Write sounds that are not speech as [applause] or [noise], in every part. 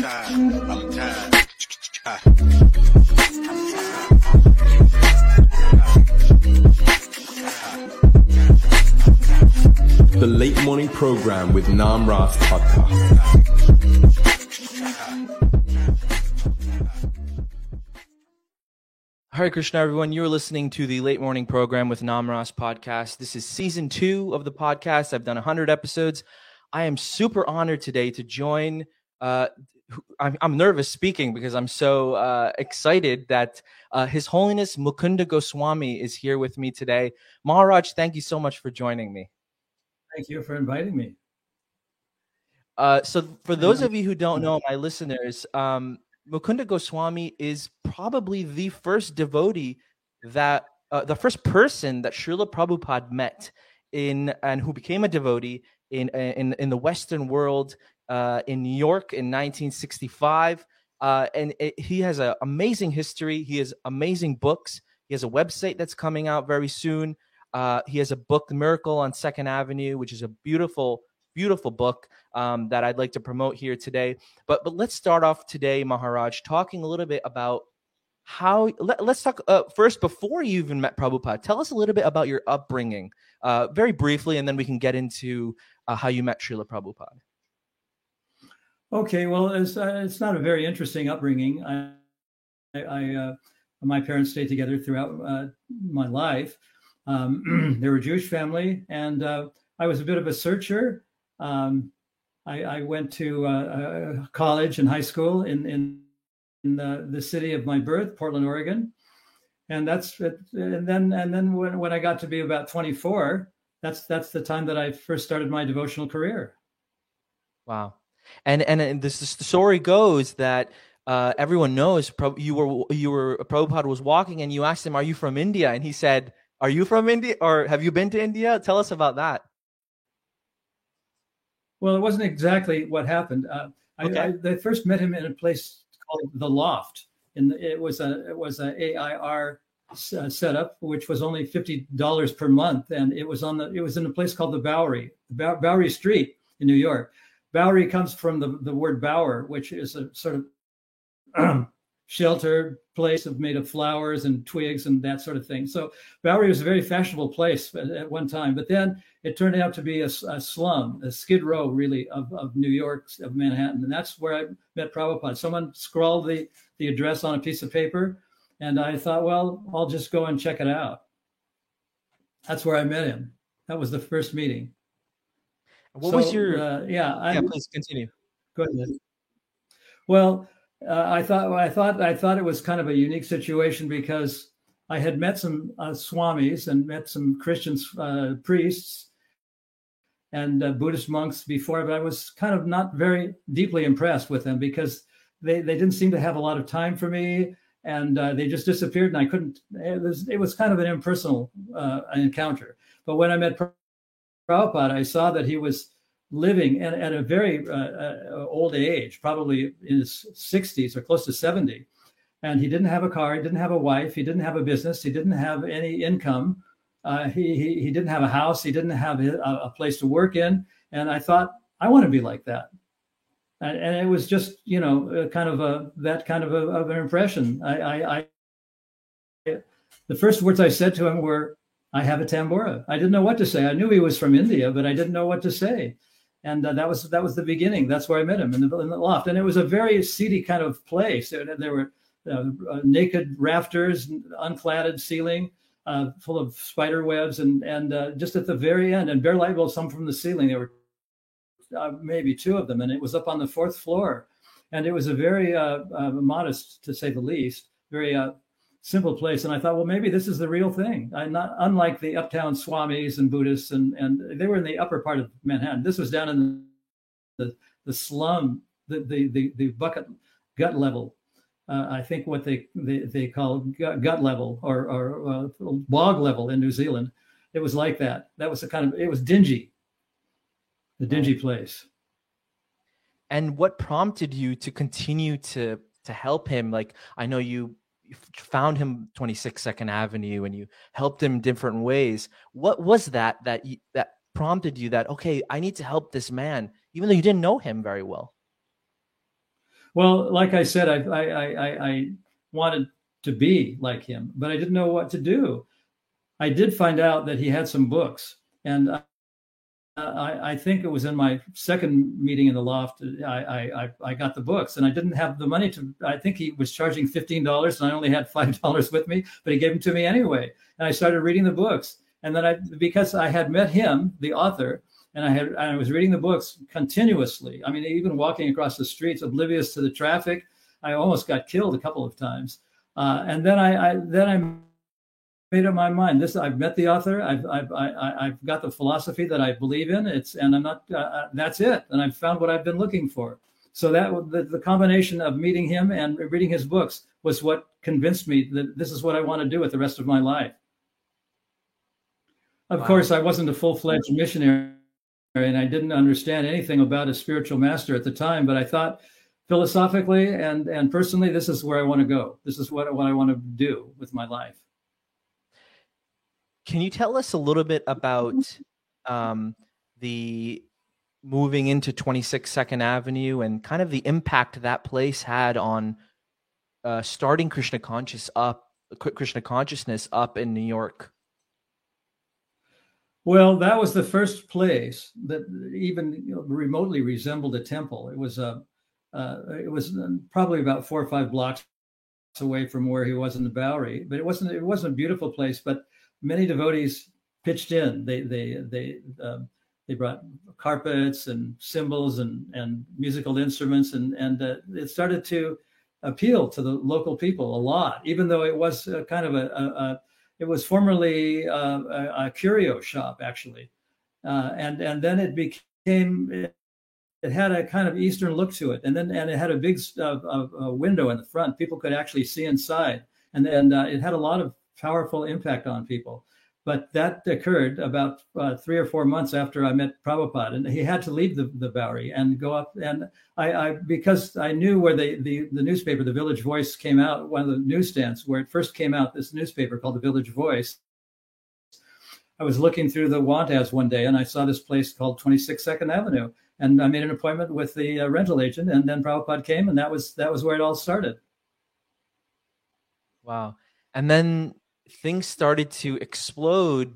The late morning program with Namarasa podcast. Hare Krishna, everyone. You're listening to the late morning program with Namarasa podcast. This is season two of the podcast. I've done 100 episodes. I am super honored today to join. Uh, I'm, I'm nervous speaking because I'm so uh, excited that uh, His Holiness Mukunda Goswami is here with me today. Maharaj, thank you so much for joining me. Thank you for inviting me. Uh, so, for those of you who don't know, my listeners, um, Mukunda Goswami is probably the first devotee that uh, the first person that Srila Prabhupada met in and who became a devotee in in in the Western world uh, in New York in 1965. Uh, and it, he has an amazing history. He has amazing books. He has a website that's coming out very soon. Uh, he has a book, The Miracle on Second Avenue, which is a beautiful, beautiful book um, that I'd like to promote here today. But but let's start off today, Maharaj, talking a little bit about how. Let, us talk uh, first before you even met Prabhupada. Tell us a little bit about your upbringing, uh, very briefly, and then we can get into uh, how you met Srila Prabhupada. Okay, well, it's uh, it's not a very interesting upbringing. I, I uh, my parents stayed together throughout uh, my life. Um, [clears throat] they were a Jewish family, and I was a bit of a searcher. Um, I, I went to uh, uh, college and high school in in, in the, the city of my birth, Portland, Oregon, and that's and then and then when, when I got to be about 24, that's that's the time that I first started my devotional career. Wow, and and, and this the story goes that. Uh, everyone knows you were you were Prabhupada was walking and you asked him, "Are you from India?" And he said, "Are you from India or have you been to India?" Tell us about that. Well, it wasn't exactly what happened. Uh, okay. I, I, they first met him in a place called the Loft. and it was a it was a AIR uh, setup, which was only fifty dollars per month, and it was on the it was in a place called the Bowery, Bowery Street in New York. Bowery comes from the the word bower, which is a sort of um, [clears throat] shelter place of made of flowers and twigs and that sort of thing. So Bowery was a very fashionable place at, at one time, but then it turned out to be a, a, slum, a skid row really of, of New York, of Manhattan. And that's where I met Prabhupada. Someone scrawled the, the address on a piece of paper. And I thought, well, I'll just go and check it out. That's where I met him. That was the first meeting. What so, was your? Uh, yeah, yeah. I'm, please continue. Go ahead. Well, uh, I thought I thought I thought it was kind of a unique situation because I had met some uh, swamis and met some Christian uh, priests and uh, Buddhist monks before, but I was kind of not very deeply impressed with them because they, they didn't seem to have a lot of time for me and uh, they just disappeared and I couldn't. It was it was kind of an impersonal uh, encounter. But when I met Prabhupada, I saw that he was living at, at a very uh, uh, old age, probably in his 60s or close to 70. And he didn't have a car, he didn't have a wife, he didn't have a business, he didn't have any income. Uh, he, he, he didn't have a house, he didn't have a, a, place to work in. And I thought, I want to be like that. And, and it was just, you know, kind of a that kind of, a, of an impression. I, I, I, the first words I said to him were, I have a tambura. I didn't know what to say. I knew he was from India, but I didn't know what to say and uh, that was that was the beginning. That's where I met him in the, in the loft, and it was a very seedy kind of place. There, there were uh, uh, naked rafters, uncladded ceiling, uh, full of spider webs, and and uh, just at the very end, and bare light bulbs, some from the ceiling. There were uh, maybe two of them, and it was up on the fourth floor, and it was a very modest, to say the least, very simple place. And I thought, well, maybe this is the real thing. I not unlike the uptown Swamis and Buddhists, and and they were in the upper part of Manhattan. This was down in the the slum, the the the, the bucket gut level. Uh, I think what they they, they call gut, gut level or or uh, bog level in New Zealand. It was like that. That was the kind of it was dingy, the dingy place. And what prompted you to continue to to help him? Like I know you you found him 26 Second Avenue and you helped him different ways. What was that that you, that prompted you that okay, I need to help this man, even though you didn't know him very well? Well, like I said, I, I, I, I wanted to be like him, but I didn't know what to do. I did find out that he had some books, and uh, I, I, think it was in my second meeting in the loft. I, I, I got the books, and I didn't have the money to. I think he was charging fifteen dollars, and I only had [laughs] five dollars with me, but he gave them to me anyway. And I started reading the books, and then I, because I had met him, the author, and I had I was reading the books continuously. I mean, even walking across the streets, oblivious to the traffic, I almost got killed a couple of times. Uh, and then I, I, then I made up my mind. This I've met the author. I've I've I, have got the philosophy that I believe in. It's and I'm not. Uh, uh, that's it. And I've found what I've been looking for. So that the, the combination of meeting him and reading his books was what convinced me that this is what I want to do with the rest of my life. Of wow. course, I wasn't a full fledged missionary and I didn't understand anything about a spiritual master at the time, but I thought philosophically and and personally, this is where I want to go. This is what, what I want to do with my life. Can you tell us a little bit about um, the moving into 26 Second Avenue and kind of the impact that place had on uh, starting Krishna conscious up Krishna consciousness up in New York? Well, that was the first place that even you know, remotely resembled a temple. It was a, uh, it was probably about four or five blocks away from where he was in the Bowery, but it wasn't. It wasn't a beautiful place. But many devotees pitched in. They they they um, they brought carpets and cymbals and and musical instruments, and and uh, it started to appeal to the local people a lot. Even though it was kind of a, a, a it was formerly uh, a, a, curio shop, actually, uh, and and then it became. It, it had a kind of Eastern look to it, and then and it had a big uh, window in the front. People could actually see inside, and and uh, it had a lot of powerful impact on people. But that occurred about uh, three or four months after I met Prabhupada, and he had to leave the, the Bowery and go up. And I, I because I knew where the, the, the newspaper, the Village Voice, came out, one of the newsstands where it first came out, this newspaper called the Village Voice. I was looking through the want ads one day, and I saw this place called 26 Second Avenue, and I made an appointment with the uh, rental agent, and then Prabhupada came, and that was that was where it all started. Wow! And then things started to explode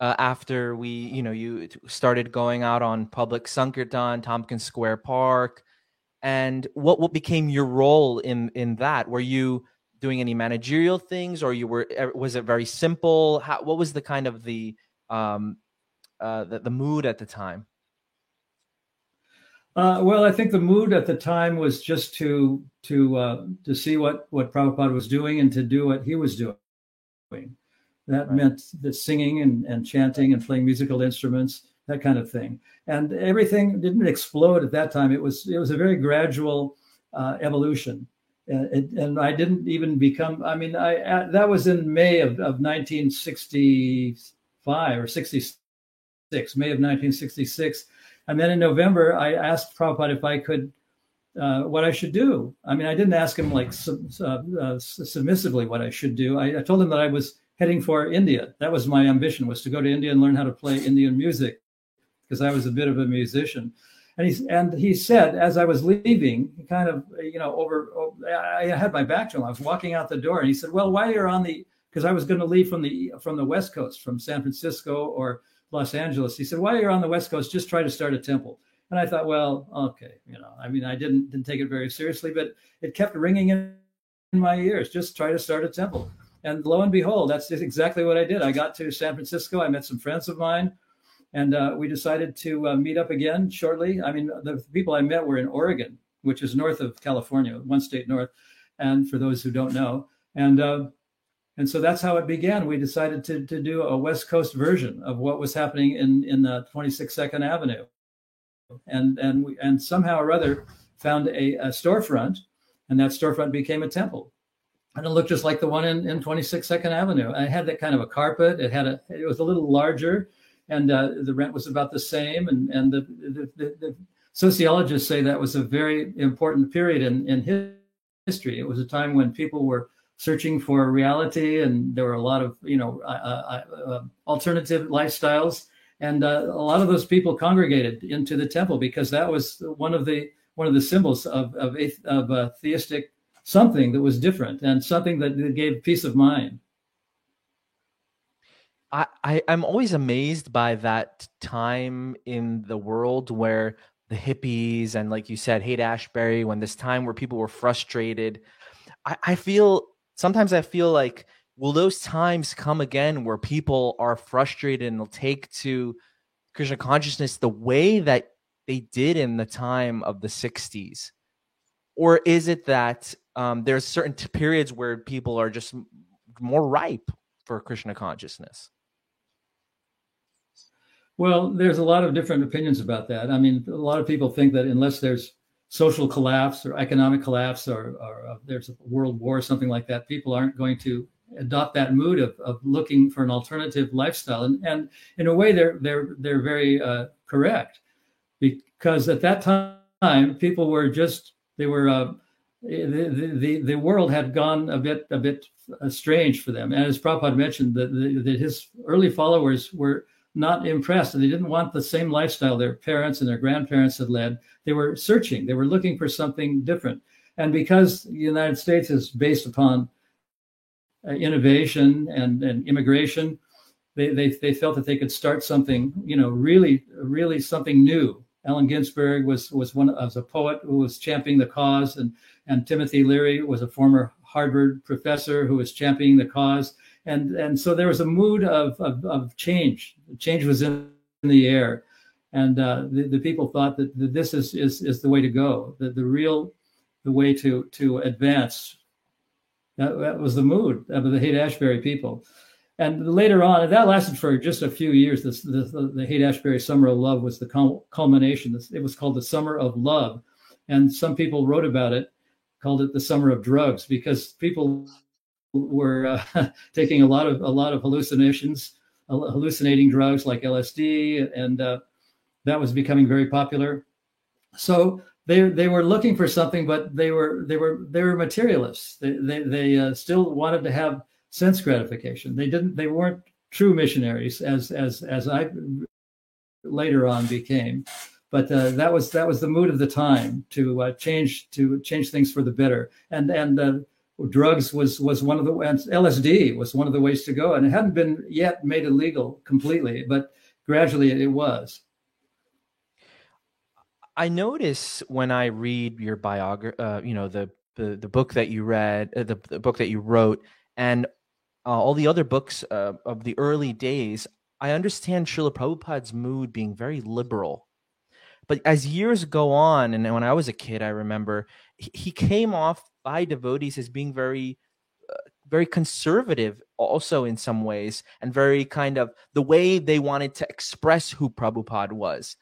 uh, after we, you know, you started going out on public Sankirtan, Tompkins Square Park, and what what became your role in in that? Were you doing any managerial things, or you were was it very simple? How, what was the kind of the um, uh, the, the mood at the time? Uh, well, I think the mood at the time was just to to uh, to see what what Prabhupada was doing and to do what he was doing. That right. meant the singing and, and chanting and playing musical instruments, that kind of thing. And everything didn't explode at that time. It was it was a very gradual uh, evolution. And, it, and, I didn't even become. I mean, I uh, that was in May of, of 1965 or 66, May of 1966. And then in November, I asked Prabhupada if I could uh, what I should do. I mean, I didn't ask him like uh, uh, submissively what I should do. I, I, told him that I was heading for India. That was my ambition was to go to India and learn how to play Indian music because I was a bit of a musician. And he and he said as I was leaving, he kind of you know over, over I had my back to him. I was walking out the door, and he said, "Well, while you're on the because I was going to leave from the from the West Coast, from San Francisco or Los Angeles." He said, "While you're on the West Coast, just try to start a temple." And I thought, well, okay, you know, I mean, I didn't didn't take it very seriously, but it kept ringing in, in my ears. Just try to start a temple. And lo and behold, that's exactly what I did. I got to San Francisco. I met some friends of mine, and uh, we decided to uh, meet up again shortly. I mean, the people I met were in Oregon, which is north of California, one state north. And for those who don't know, and uh, and so that's how it began. We decided to, to do a West Coast version of what was happening in in the 26 Second Avenue and and we, and somehow or other found a, a, storefront, and that storefront became a temple, and it looked just like the one in, in 26 Second Avenue. I had that kind of a carpet. It had a it was a little larger, and uh, the rent was about the same. And and the, the, the, the sociologists say that was a very important period in in history. It was a time when people were searching for reality, and there were a lot of you know uh, uh, uh alternative lifestyles and uh, a lot of those people congregated into the temple because that was one of the one of the symbols of of, of a theistic something that was different and something that gave peace of mind. I, I I'm always amazed by that time in the world where the hippies and like you said Haight Ashbury when this time where people were frustrated I, I feel sometimes i feel like will those times come again where people are frustrated and they'll take to Krishna consciousness the way that they did in the time of the 60s? Or is it that um, there's certain t- periods where people are just more ripe for Krishna consciousness? Well, there's a lot of different opinions about that. I mean, a lot of people think that unless there's social collapse or economic collapse or, or uh, there's a world war or something like that, people aren't going to adopt that mood of, of looking for an alternative lifestyle. And, and in a way, they're they're they're very uh, correct because at that time people were just they were uh, the, the the world had gone a bit a bit uh, strange for them. And as Prabhupada mentioned, that, his early followers were not impressed and they didn't want the same lifestyle their parents and their grandparents had led. They were searching. They were looking for something different. And because the United States is based upon innovation and, and immigration, they, they, they felt that they could start something, you know, really, really something new. Allen Ginsberg was was one was a poet who was championing the cause, and and Timothy Leary was a former Harvard professor who was championing the cause, and and so there was a mood of of, of change. Change was in, in the air, and uh, the, the people thought that, that this is, is is the way to go. That the real the way to to advance that, that was the mood of the Haight Ashbury people. And later on, and that lasted for just a few years. This, the, the Haight Ashbury Summer of Love was the culmination. It was called the Summer of Love. And some people wrote about it, called it the Summer of Drugs, because people were uh, [laughs] taking a lot of a lot of hallucinations, hallucinating drugs like LSD, and uh, that was becoming very popular. So they they were looking for something, but they were they were they were materialists. They they, they uh, still wanted to have sense gratification. They didn't they weren't true missionaries as as as I later on became. But uh, that was that was the mood of the time to uh, change to change things for the better. And and uh, drugs was was one of the and LSD was one of the ways to go. And it hadn't been yet made illegal completely, but gradually it was. I notice when I read your biography, uh, you know, the, the, the book that you read, uh, the, the book that you wrote, and uh, all the other books uh, of the early days, I understand Srila Prabhupada's mood being very liberal. But as years go on, and when I was a kid, I remember he, he came off by devotees as being very, uh, very conservative, also in some ways, and very kind of the way they wanted to express who Prabhupada was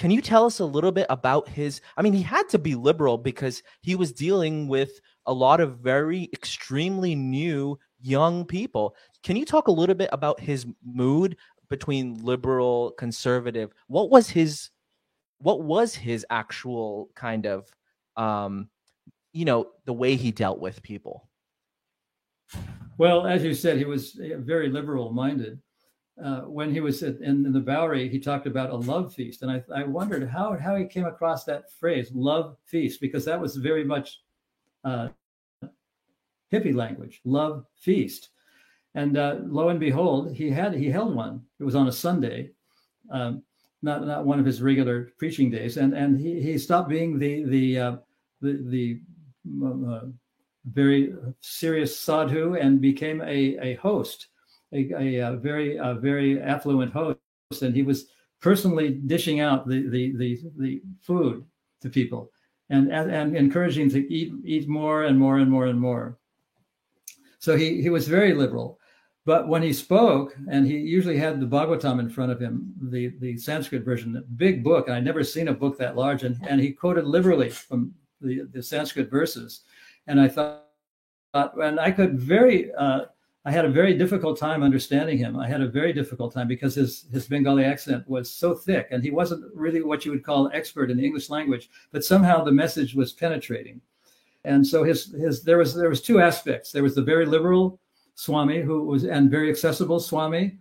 can you tell us a little bit about his? I mean, he had to be liberal because he was dealing with a lot of very extremely new young people. Can you talk a little bit about his mood between liberal, conservative? What was his what was his actual kind of um you know, the way he dealt with people? Well, as you said, he was very liberal minded uh, when he was in, in, the Bowery, he talked about a love feast, and I, I wondered how how he came across that phrase, "love feast," because that was very much uh, hippie language, "love feast." And uh, lo and behold, he had he held one. It was on a Sunday, um, not not one of his regular preaching days, and and he he stopped being the the uh, the, the uh, very serious sadhu and became a a host a, a, a very a very affluent host, and he was personally dishing out the the the, the food to people and, and and encouraging to eat eat more and more and more and more. So he he was very liberal. But when he spoke, and he usually had the Bhagavatam in front of him, the, the Sanskrit version, big book, I'd never seen a book that large, and, and he quoted liberally from the, the Sanskrit verses. And I thought, and I could very uh, I had a very difficult time understanding him. I had a very difficult time because his his Bengali accent was so thick, and he wasn't really what you would call expert in the English language. But somehow the message was penetrating, and so his his there was there was two aspects. There was the very liberal Swami who was and very accessible Swami,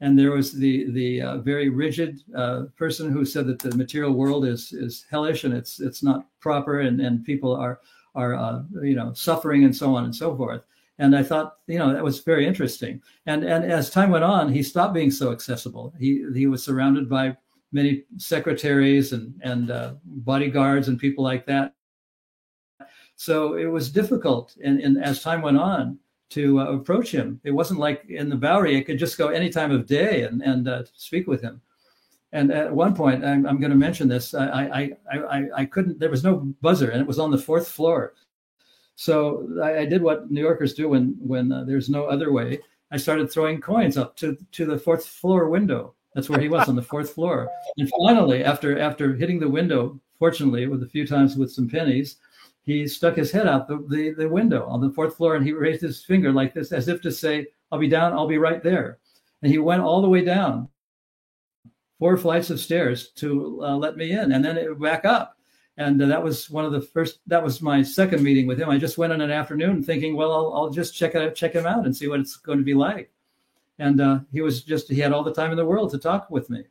and there was the the uh, very rigid uh, person who said that the material world is is hellish and it's it's not proper and and people are are uh, you know suffering and so on and so forth. And I thought you know that was very interesting. And and as time went on, he stopped being so accessible. He he was surrounded by many secretaries and and uh, bodyguards and people like that. So it was difficult, and, and as time went on, to uh, approach him. It wasn't like in the Bowery; it could just go any time of day and and uh, speak with him. And at one point, I'm, I'm going to mention this. I, I I I couldn't. There was no buzzer, and it was on the fourth floor. So I, I did what New Yorkers do when when uh, there's no other way. I started throwing coins up to to the fourth floor window. That's where he was on the fourth floor. And finally, after after hitting the window, fortunately, with a few times with some pennies, he stuck his head out the, the, the, window on the fourth floor and he raised his finger like this as if to say i'll be down i'll be right there and he went all the way down four flights of stairs to uh, let me in and then it back up and uh, that was one of the first that was my second meeting with him. I just went in an afternoon thinking well i'll, I'll just check it check him out and see what it's going to be like. And uh, he was just he had all the time in the world to talk with me.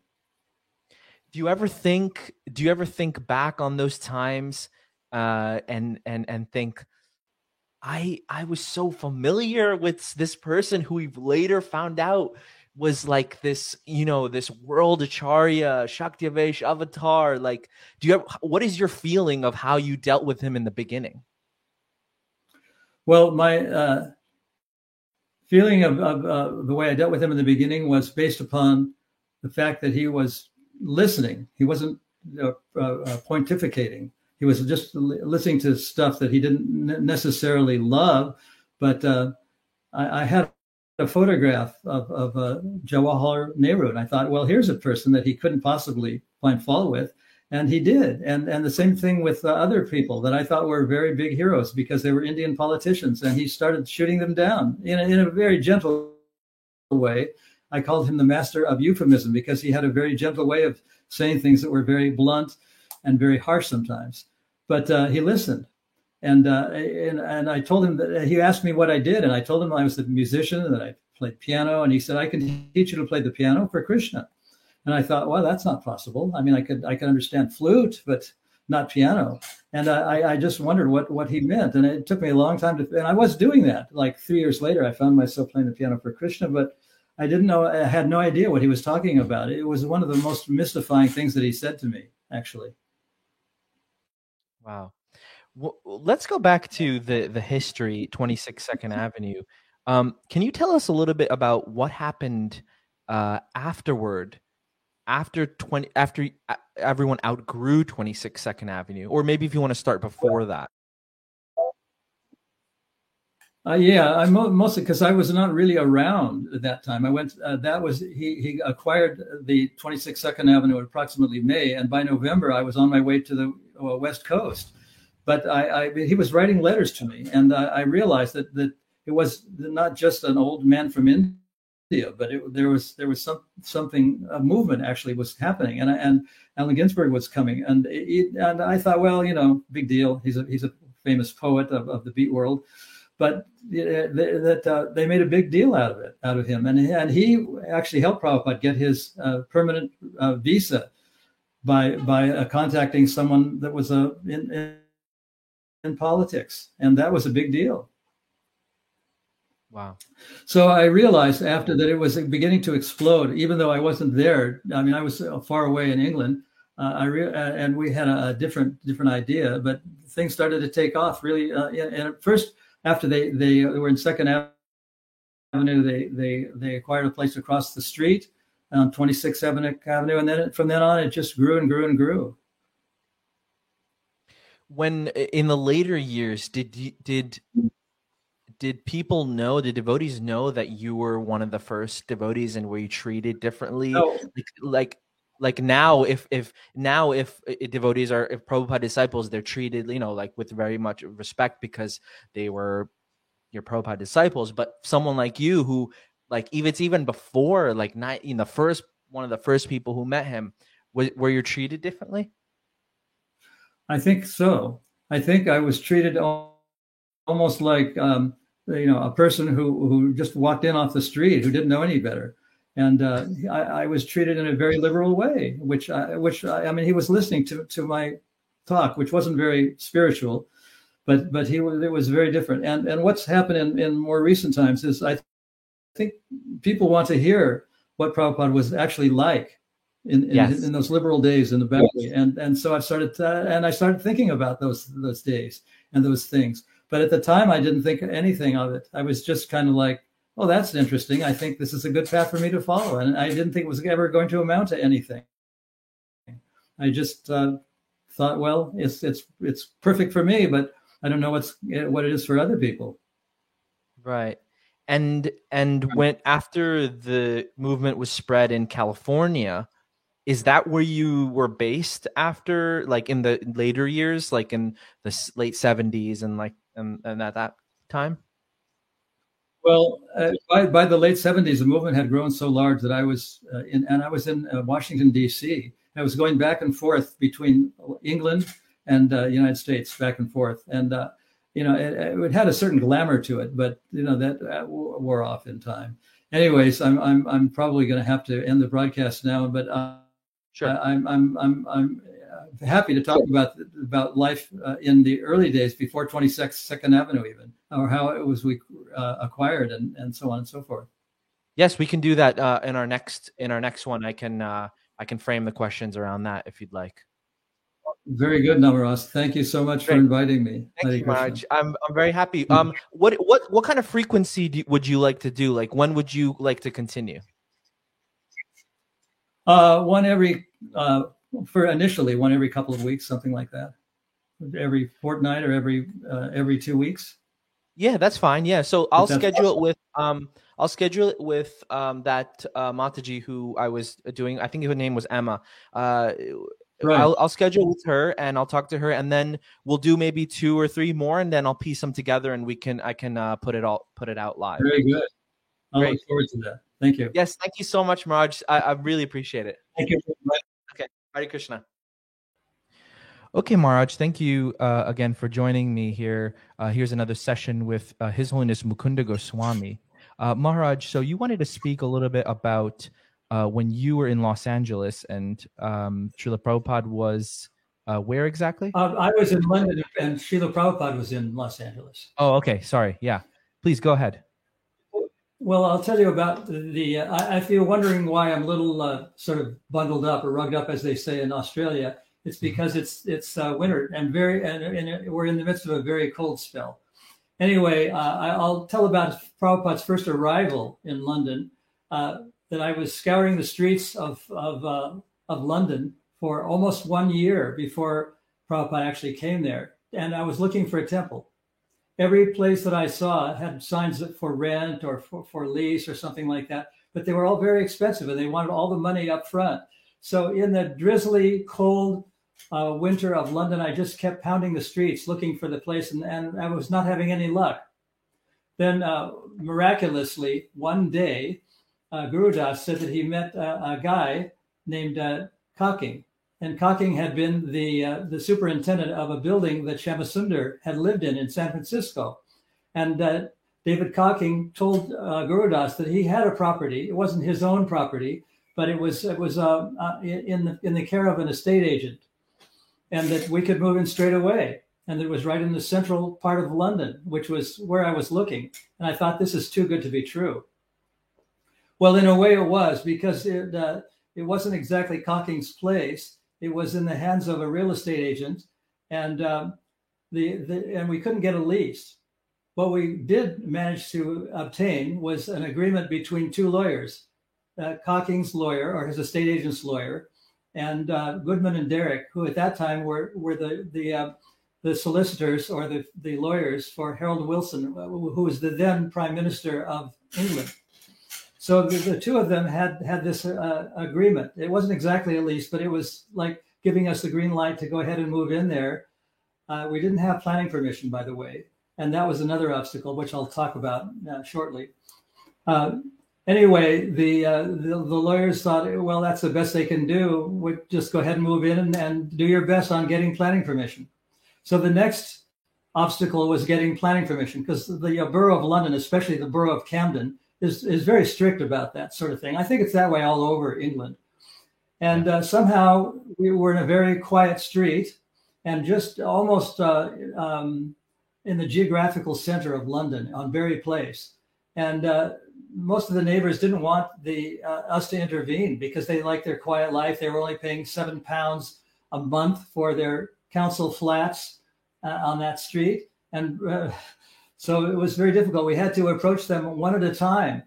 Do you ever think do you ever think back on those times uh, and and and think I I was so familiar with this person who we've later found out was like this, you know, this world acharya, shaktyavesha avatar. Like, do you have what is your feeling of how you dealt with him in the beginning? Well, my uh, feeling of, of uh, the way I dealt with him in the beginning was based upon the fact that he was listening. He wasn't uh, uh pontificating he was just listening to stuff that he didn't necessarily love. But uh, I, I, had a photograph of, of uh, Jawaharlal Nehru, and I thought, well, here's a person that he couldn't possibly find fault with, and he did. And and the same thing with uh, other people that I thought were very big heroes because they were Indian politicians, and he started shooting them down in a, in a very gentle way. I called him the master of euphemism because he had a very gentle way of saying things that were very blunt and very harsh sometimes. But uh, he listened. And, uh, and and I told him that he asked me what I did, and I told him I was a musician and that I played piano. And he said, "I can teach you to play the piano for Krishna." And I thought, well, that's not possible. I mean, I could I could understand flute, but not piano. And I, I just wondered what what he meant. And it took me a long time to, and I was doing that. Like three years later, I found myself playing the piano for Krishna, but I didn't know. I had no idea what he was talking about. It was one of the most mystifying things that he said to me, actually. Wow. Well, let's go back to the the history 26 Second Avenue. Um, can you tell us a little bit about what happened uh, afterward, after 20 after everyone outgrew 26 Second Avenue, or maybe if you want to start before that? Uh, yeah, I mostly because I was not really around at that time. I went. Uh, that was he. He acquired the 26 Second Avenue approximately May, and by November I was on my way to the uh, West Coast. But I, I, he was writing letters to me, and I, I realized that that it was not just an old man from India, but it, there was there was some something a movement actually was happening, and and Allen Ginsberg was coming, and it, and I thought, well, you know, big deal. He's a he's a famous poet of, of the beat world but that uh, they made a big deal out of it, out of him, and and he actually helped Prabhupada get his uh, permanent uh, visa by by contacting someone that was a uh, in, in, in politics, and that was a big deal. Wow. So I realized after that it was beginning to explode, even though I wasn't there. I mean, I was uh, far away in England. I re- and we had a, a, different different idea, but things started to take off really. and at first after they they were in Second Avenue, they they they acquired a place across the street on 26th Avenue, and then from then on, it just grew and grew and grew. When in the later years, did you, did did people know, did devotees know that you were one of the first devotees, and were you treated differently? No. Like, like like now if if now if devotees are if Prabhupada disciples, they're treated, you know, like with very much respect because they were your Prabhupada disciples. But someone like you who like even it's even before like not in the first one of the first people who met him, were you treated differently? I think so. I think I was treated almost like um, you know a person who who just walked in off the street who didn't know any better and uh, I, I, was treated in a very liberal way, which I, which I, I, mean, he was listening to to my talk, which wasn't very spiritual, but but he was it was very different. And and what's happened in, in more recent times is I think people want to hear what Prabhupada was actually like in in, yes. in those liberal days in the Bowery, yes. and and so I started to, and I started thinking about those those days and those things. But at the time, I didn't think anything of it. I was just kind of like, oh, that's interesting. I think this is a good path for me to follow. And I didn't think it was ever going to amount to anything. I just uh, thought, well, it's it's it's perfect for me, but I don't know what's what it is for other people. Right. And and when after the movement was spread in California, is that where you were based after like in the later years like in the late 70s and like and, and at that time well, uh, by, by the late 70s, the movement had grown so large that I was uh, in, and I was in uh, Washington, D.C. I was going back and forth between England and uh, United States, back and forth. And, uh, you know, it, it, had a certain glamour to it, but, you know, that uh, wore off in time. Anyways, I'm, I'm, I'm probably going to have to end the broadcast now, but sure. I'm, I'm, I'm, I'm happy to talk about about life uh, in the early days before 22nd Avenue, even, or how it was we uh, acquired, and and so on and so forth. Yes, we can do that uh, in our next in our next one. I can uh, I can frame the questions around that if you'd like. Very good, Namarasa. Thank you so much Great. for inviting me. Thank you, Maharaj. I'm I'm very happy. Um, what what what kind of frequency do, would you like to do? Like, when would you like to continue? Uh, one every uh, for initially one every couple of weeks, something like that, every fortnight or every uh, every two weeks. Yeah, that's fine. Yeah, so I'll schedule it with um I'll schedule it with um that uh, Mataji who I was doing. I think her name was Emma. Uh, Right. I'll, I'll schedule with her and I'll talk to her and then we'll do maybe two or three more and then I'll piece them together and we can I can uh, put it all put it out live. Very good. I look forward to that. Thank you. Yes, thank you so much, Maharaj. I, I really appreciate it. Thank you. Okay. Hare Krishna. Okay, Maharaj, thank you uh, again for joining me here. Uh, here's another session with uh, His Holiness Mukunda Goswami. Uh, Maharaj, so you wanted to speak a little bit about uh, when you were in Los Angeles and um, Srila Prabhupada was uh, where exactly? I was in London and Srila Prabhupada was in Los Angeles. Oh, okay. Sorry. Yeah. Please go ahead. Well, I'll tell you about the. the uh, I, if you're wondering why I'm a little uh, sort of bundled up or rugged up, as they say in Australia, it's mm-hmm. because it's it's uh, winter and very and, and, we're in the midst of a very cold spell. Anyway, uh, I'll tell about Prabhupada's first arrival in London. Uh, that I was scouring the streets of of uh, of London for almost one year before Prabhupada actually came there, and I was looking for a temple every place that I saw had signs for rent or for, for lease or something like that, but they were all very expensive and they wanted all the money up front. So in the drizzly, cold uh, winter of London, I just kept pounding the streets looking for the place and, and I was not having any luck. Then uh, miraculously, one day, uh, Gurudas said that he met a guy named uh, Cocking and Cocking had been the uh, the superintendent of a building that Shyamsundar had lived in in San Francisco, and uh, David Cocking told uh, Gurudas that he had a property. It wasn't his own property, but it was it was uh, uh, in the in the care of an estate agent, and that we could move in straight away. And it was right in the central part of London, which was where I was looking. And I thought this is too good to be true. Well, in a way, it was because it uh, it wasn't exactly Cocking's place it was in the hands of a real estate agent, and um, the, the and we couldn't get a lease. What we did manage to obtain was an agreement between two lawyers, uh, Cocking's lawyer or his estate agent's lawyer, and uh, Goodman and Derrick, who at that time were were the the uh, the solicitors or the, the lawyers for Harold Wilson, who was the then Prime Minister of England. So the, the two of them had had this uh, agreement. It wasn't exactly a lease, but it was like giving us the green light to go ahead and move in there. Uh, we didn't have planning permission, by the way, and that was another obstacle, which I'll talk about uh, shortly. Uh, anyway, the, uh, the, the lawyers thought, well, that's the best they can do. We just go ahead and move in and, and do your best on getting planning permission. So the next obstacle was getting planning permission because the borough of London, especially the borough of Camden, is, is very strict about that sort of thing. I think it's that way all over England. And uh, somehow we were in a very quiet street and just almost uh, um, in the geographical center of London on Bury Place. And uh, most of the neighbors didn't want the uh, us to intervene because they liked their quiet life. They were only paying seven pounds a month for their council flats uh, on that street, and uh, so it was very difficult. We had to approach them one at a time,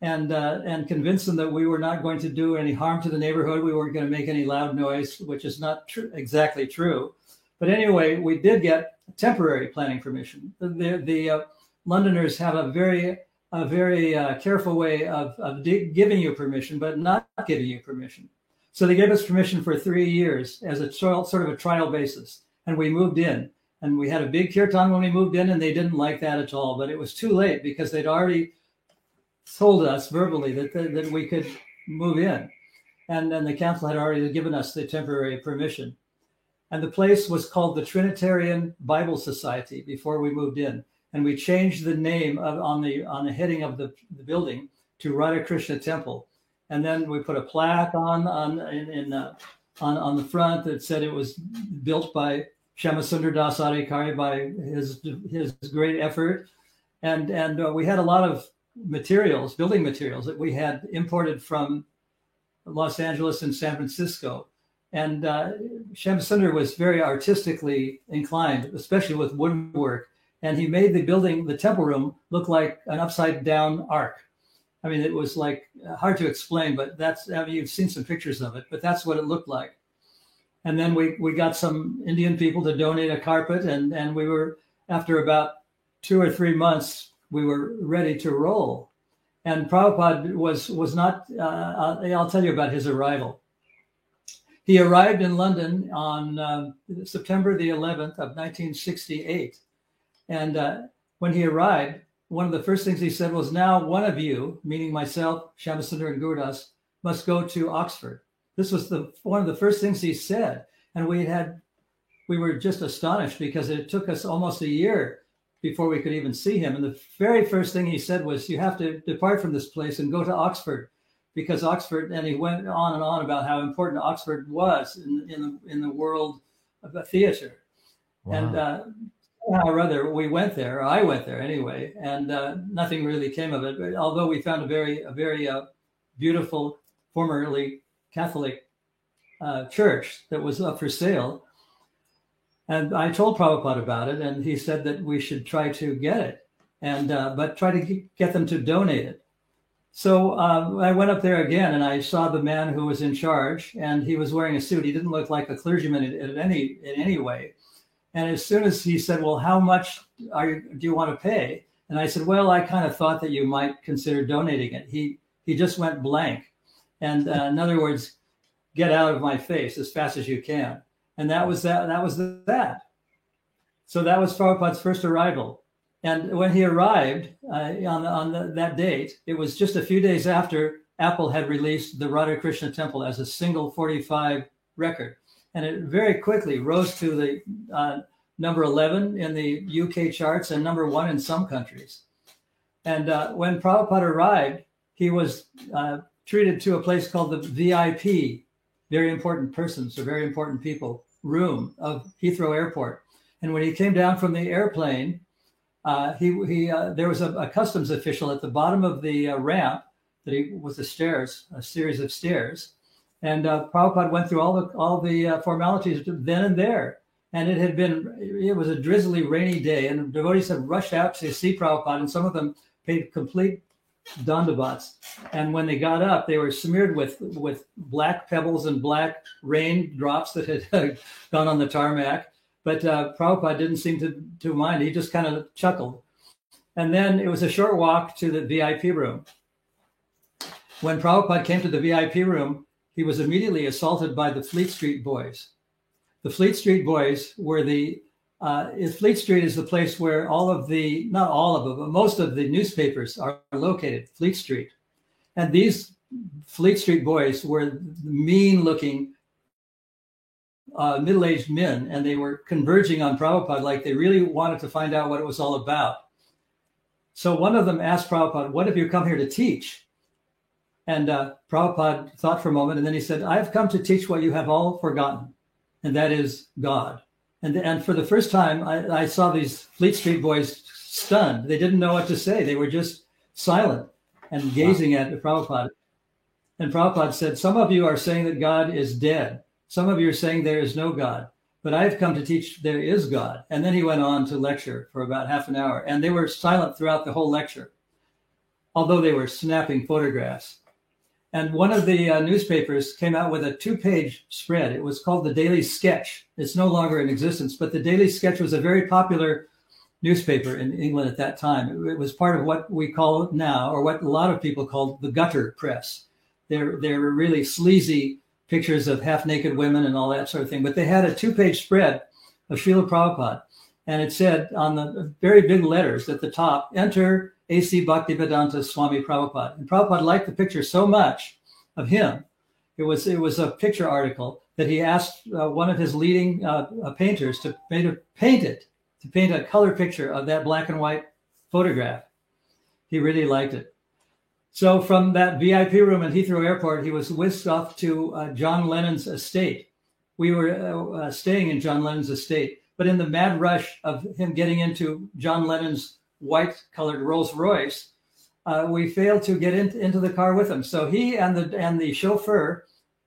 and uh, and convince them that we were not going to do any harm to the neighborhood. We weren't going to make any loud noise, which is not tr- exactly true. But anyway, we did get temporary planning permission. The the uh, Londoners have a very a very uh, careful way of, of giving you permission, but not giving you permission. So they gave us permission for three years as a trial, sort of a trial basis, and we moved in. And we had a big kirtan when we moved in, and they didn't like that at all. But it was too late because they'd already told us verbally that, that, that we could move in. And then the council had already given us the temporary permission. And the place was called the Trinitarian Bible Society before we moved in and we changed the name of, on the on the heading of the, the building to Radha Krishna Temple, and then we put a plaque on on in, in uh, on on the front that said it was built by Shyamasundar Das Adhikari by his his great effort, and and uh, we had a lot of materials, building materials that we had imported from Los Angeles and San Francisco. And uh, Shyamasundar was very artistically inclined, especially with woodwork and he made the building, the temple room, look like an upside down ark. I mean, it was like hard to explain, but that's, I mean, you've seen some pictures of it, but that's what it looked like. And then we, we got some Indian people to donate a carpet, and, and we were, after about two or three months, we were ready to roll. And Prabhupada was, was not, uh, I'll tell you about his arrival. He arrived in London on uh, September the 11th of 1968 and uh, when he arrived, one of the first things he said was, Now one of you, meaning myself, Shyamasundar and Gurudas, must go to Oxford. This was the one of the first things he said. And we had we were just astonished because it took us almost a year before we could even see him. And the very first thing he said was, You have to depart from this place and go to Oxford because Oxford, and he went on and on about how important Oxford was in, in, the, in the world of the theater. Wow. And uh, somehow or other we went there. I went there anyway, and uh, nothing really came of it. But although we found a very a very uh, beautiful, formerly Catholic uh, church that was up for sale, and I told Prabhupada about it, and he said that we should try to get it, and uh, but try to get them to donate it. So uh, I went up there again, and I saw the man who was in charge, and he was wearing a suit. He didn't look like a clergyman in, in any in any way and as soon as he said, Well, how much you, do you want to pay? And I said, Well, I kind of thought that you might consider donating it. He he just went blank. And uh, in other words, get out of my face as fast as you can. And that was that. That was that. So that was Prabhupada's first arrival. And when he arrived uh, on, on the, that date, it was just a few days after Apple had released the Radha Krishna Temple as a single 45 record and it very quickly rose to the uh, number 11 in the UK charts and number one in some countries. And uh, when Prabhupada arrived, he was uh, treated to a place called the VIP, very important persons or very important people, room of Heathrow Airport. And when he came down from the airplane, uh, he, he uh, there was a, a, customs official at the bottom of the uh, ramp that he was the stairs, a series of stairs and uh, Prabhupada went through all the all the uh, formalities then and there. And it had been it was a drizzly, rainy day, and devotees had rushed out to see Prabhupada, and some of them paid complete dandavats. And when they got up, they were smeared with with black pebbles and black rain drops that had [laughs] gone on the tarmac. But uh, Prabhupada didn't seem to, to mind. He just kind of chuckled. And then it was a short walk to the VIP room. When Prabhupada came to the VIP room, he was immediately assaulted by the Fleet Street Boys. The Fleet Street Boys were the uh, Fleet Street is the place where all of the, not all of them, but most of the newspapers are located, Fleet Street. And these Fleet Street boys were mean looking uh, middle aged men, and they were converging on Prabhupada like they really wanted to find out what it was all about. So one of them asked Prabhupada, What have you come here to teach? And uh, Prabhupada thought for a moment and then he said, I've come to teach what you have all forgotten, and that is God. And, and for the first time, I, I saw these Fleet Street boys stunned. They didn't know what to say. They were just silent and gazing wow. at Prabhupada. And Prabhupada said, Some of you are saying that God is dead. Some of you are saying there is no God. But I've come to teach there is God. And then he went on to lecture for about half an hour. And they were silent throughout the whole lecture, although they were snapping photographs. And one of the uh, newspapers came out with a two page spread. It was called the Daily Sketch. It's no longer in existence, but the Daily Sketch was a very popular newspaper in England at that time. It was part of what we call now, or what a lot of people call the gutter press. They're, they're really sleazy pictures of half naked women and all that sort of thing. But they had a two page spread of Srila Prabhupada. And it said on the very big letters at the top, enter A.C. Bhaktivedanta Swami Prabhupada. And Prabhupada liked the picture so much of him. It was, it was a picture article that he asked uh, one of his leading uh, uh, painters to paint, it, to paint a color picture of that black and white photograph. He really liked it. So from that VIP room at Heathrow Airport, he was whisked off to uh, John Lennon's estate. We were uh, uh, staying in John Lennon's estate, but in the mad rush of him getting into John Lennon's white-colored Rolls Royce, uh, we failed to get in, into the car with him. So he and the and the chauffeur,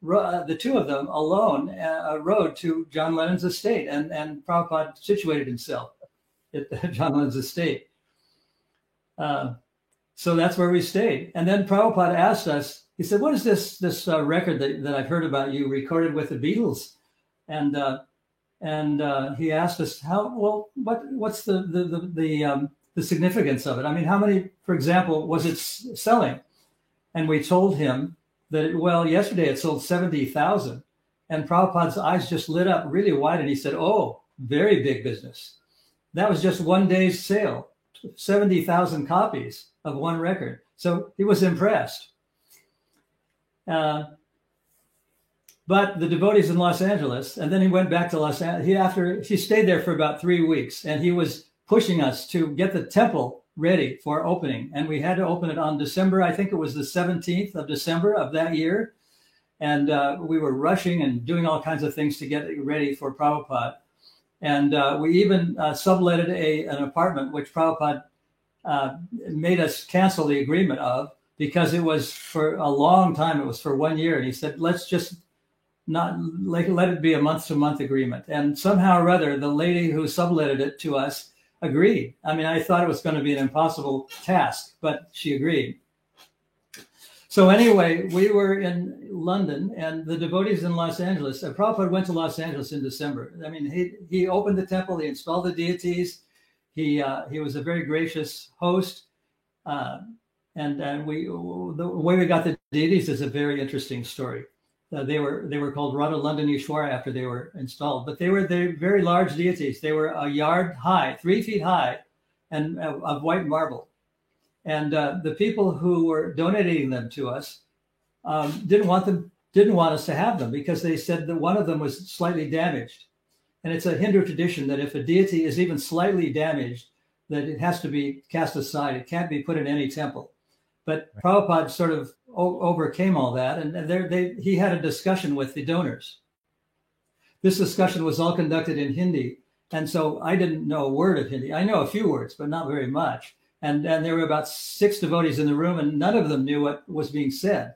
uh, the two of them alone, uh, rode to John Lennon's estate, and and Prabhupada situated himself at [laughs] John Lennon's estate. Uh, so that's where we stayed. And then Prabhupada asked us, he said, What is this this uh, record that, that I've heard about you recorded with the Beatles? And uh, and uh, he asked us, How well, what what's the the the, the, um, the significance of it? I mean, how many, for example, was it selling? And we told him that, well, yesterday it sold 70,000. And Prabhupada's eyes just lit up really wide and he said, Oh, very big business. That was just one day's sale, 70,000 copies of one record. So he was impressed. Uh, but the devotees in Los Angeles, and then he went back to Los Angeles. He after he stayed there for about three weeks, and he was pushing us to get the temple ready for opening. And we had to open it on December, I think it was the 17th of December of that year. And uh, we were rushing and doing all kinds of things to get it ready for Prabhupada. And uh, we even uh, subletted a, an apartment, which Prabhupada uh, made us cancel the agreement of because it was for a long time. It was for one year, and he said, "Let's just not like let it be a month to month agreement." And somehow or other, the lady who subletted it to us agreed. I mean, I thought it was going to be an impossible task, but she agreed. So anyway, we were in London, and the devotees in Los Angeles. Uh, Prabhupada went to Los Angeles in December. I mean, he he opened the temple, he installed the deities he uh, he was a very gracious host, uh, and and we the way we got the deities is a very interesting story. Uh, they were they were called Radha Ishwara after they were installed, but they were they very large deities. They were a yard high, three feet high, and uh, of white marble. And uh, the people who were donating them to us um, didn't want them didn't want us to have them because they said that one of them was slightly damaged and it's a Hindu tradition that if a deity is even slightly damaged, that it has to be cast aside. It can't be put in any temple. But right. Prabhupada sort of o- overcame all that, and there they, he had a discussion with the donors. This discussion was all conducted in Hindi, and so I didn't know a word of Hindi. I know a few words, but not very much. And and there were about six devotees in the room, and none of them knew what was being said.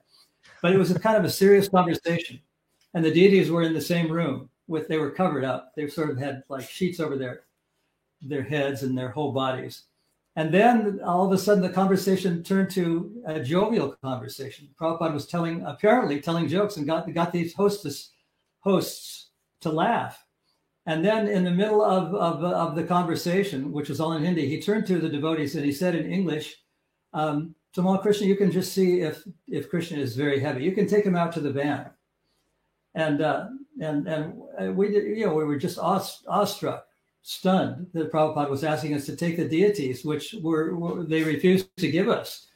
But it was a kind of a serious conversation, and the deities were in the same room with they were covered up. They sort of had like sheets over their their heads and their whole bodies. And then all of a sudden the conversation turned to a jovial conversation. Prabhupada was telling apparently telling jokes and got got these hostess hosts to laugh. And then in the middle of, of, of the conversation, which was all in Hindi, he turned to the devotees and he said in English, um, Tamal Krishna, you can just see if if Krishna is very heavy. You can take him out to the van and uh, and and we you know we were just awestruck, stunned that Prabhupada was asking us to take the deities, which were, were they refused to give us.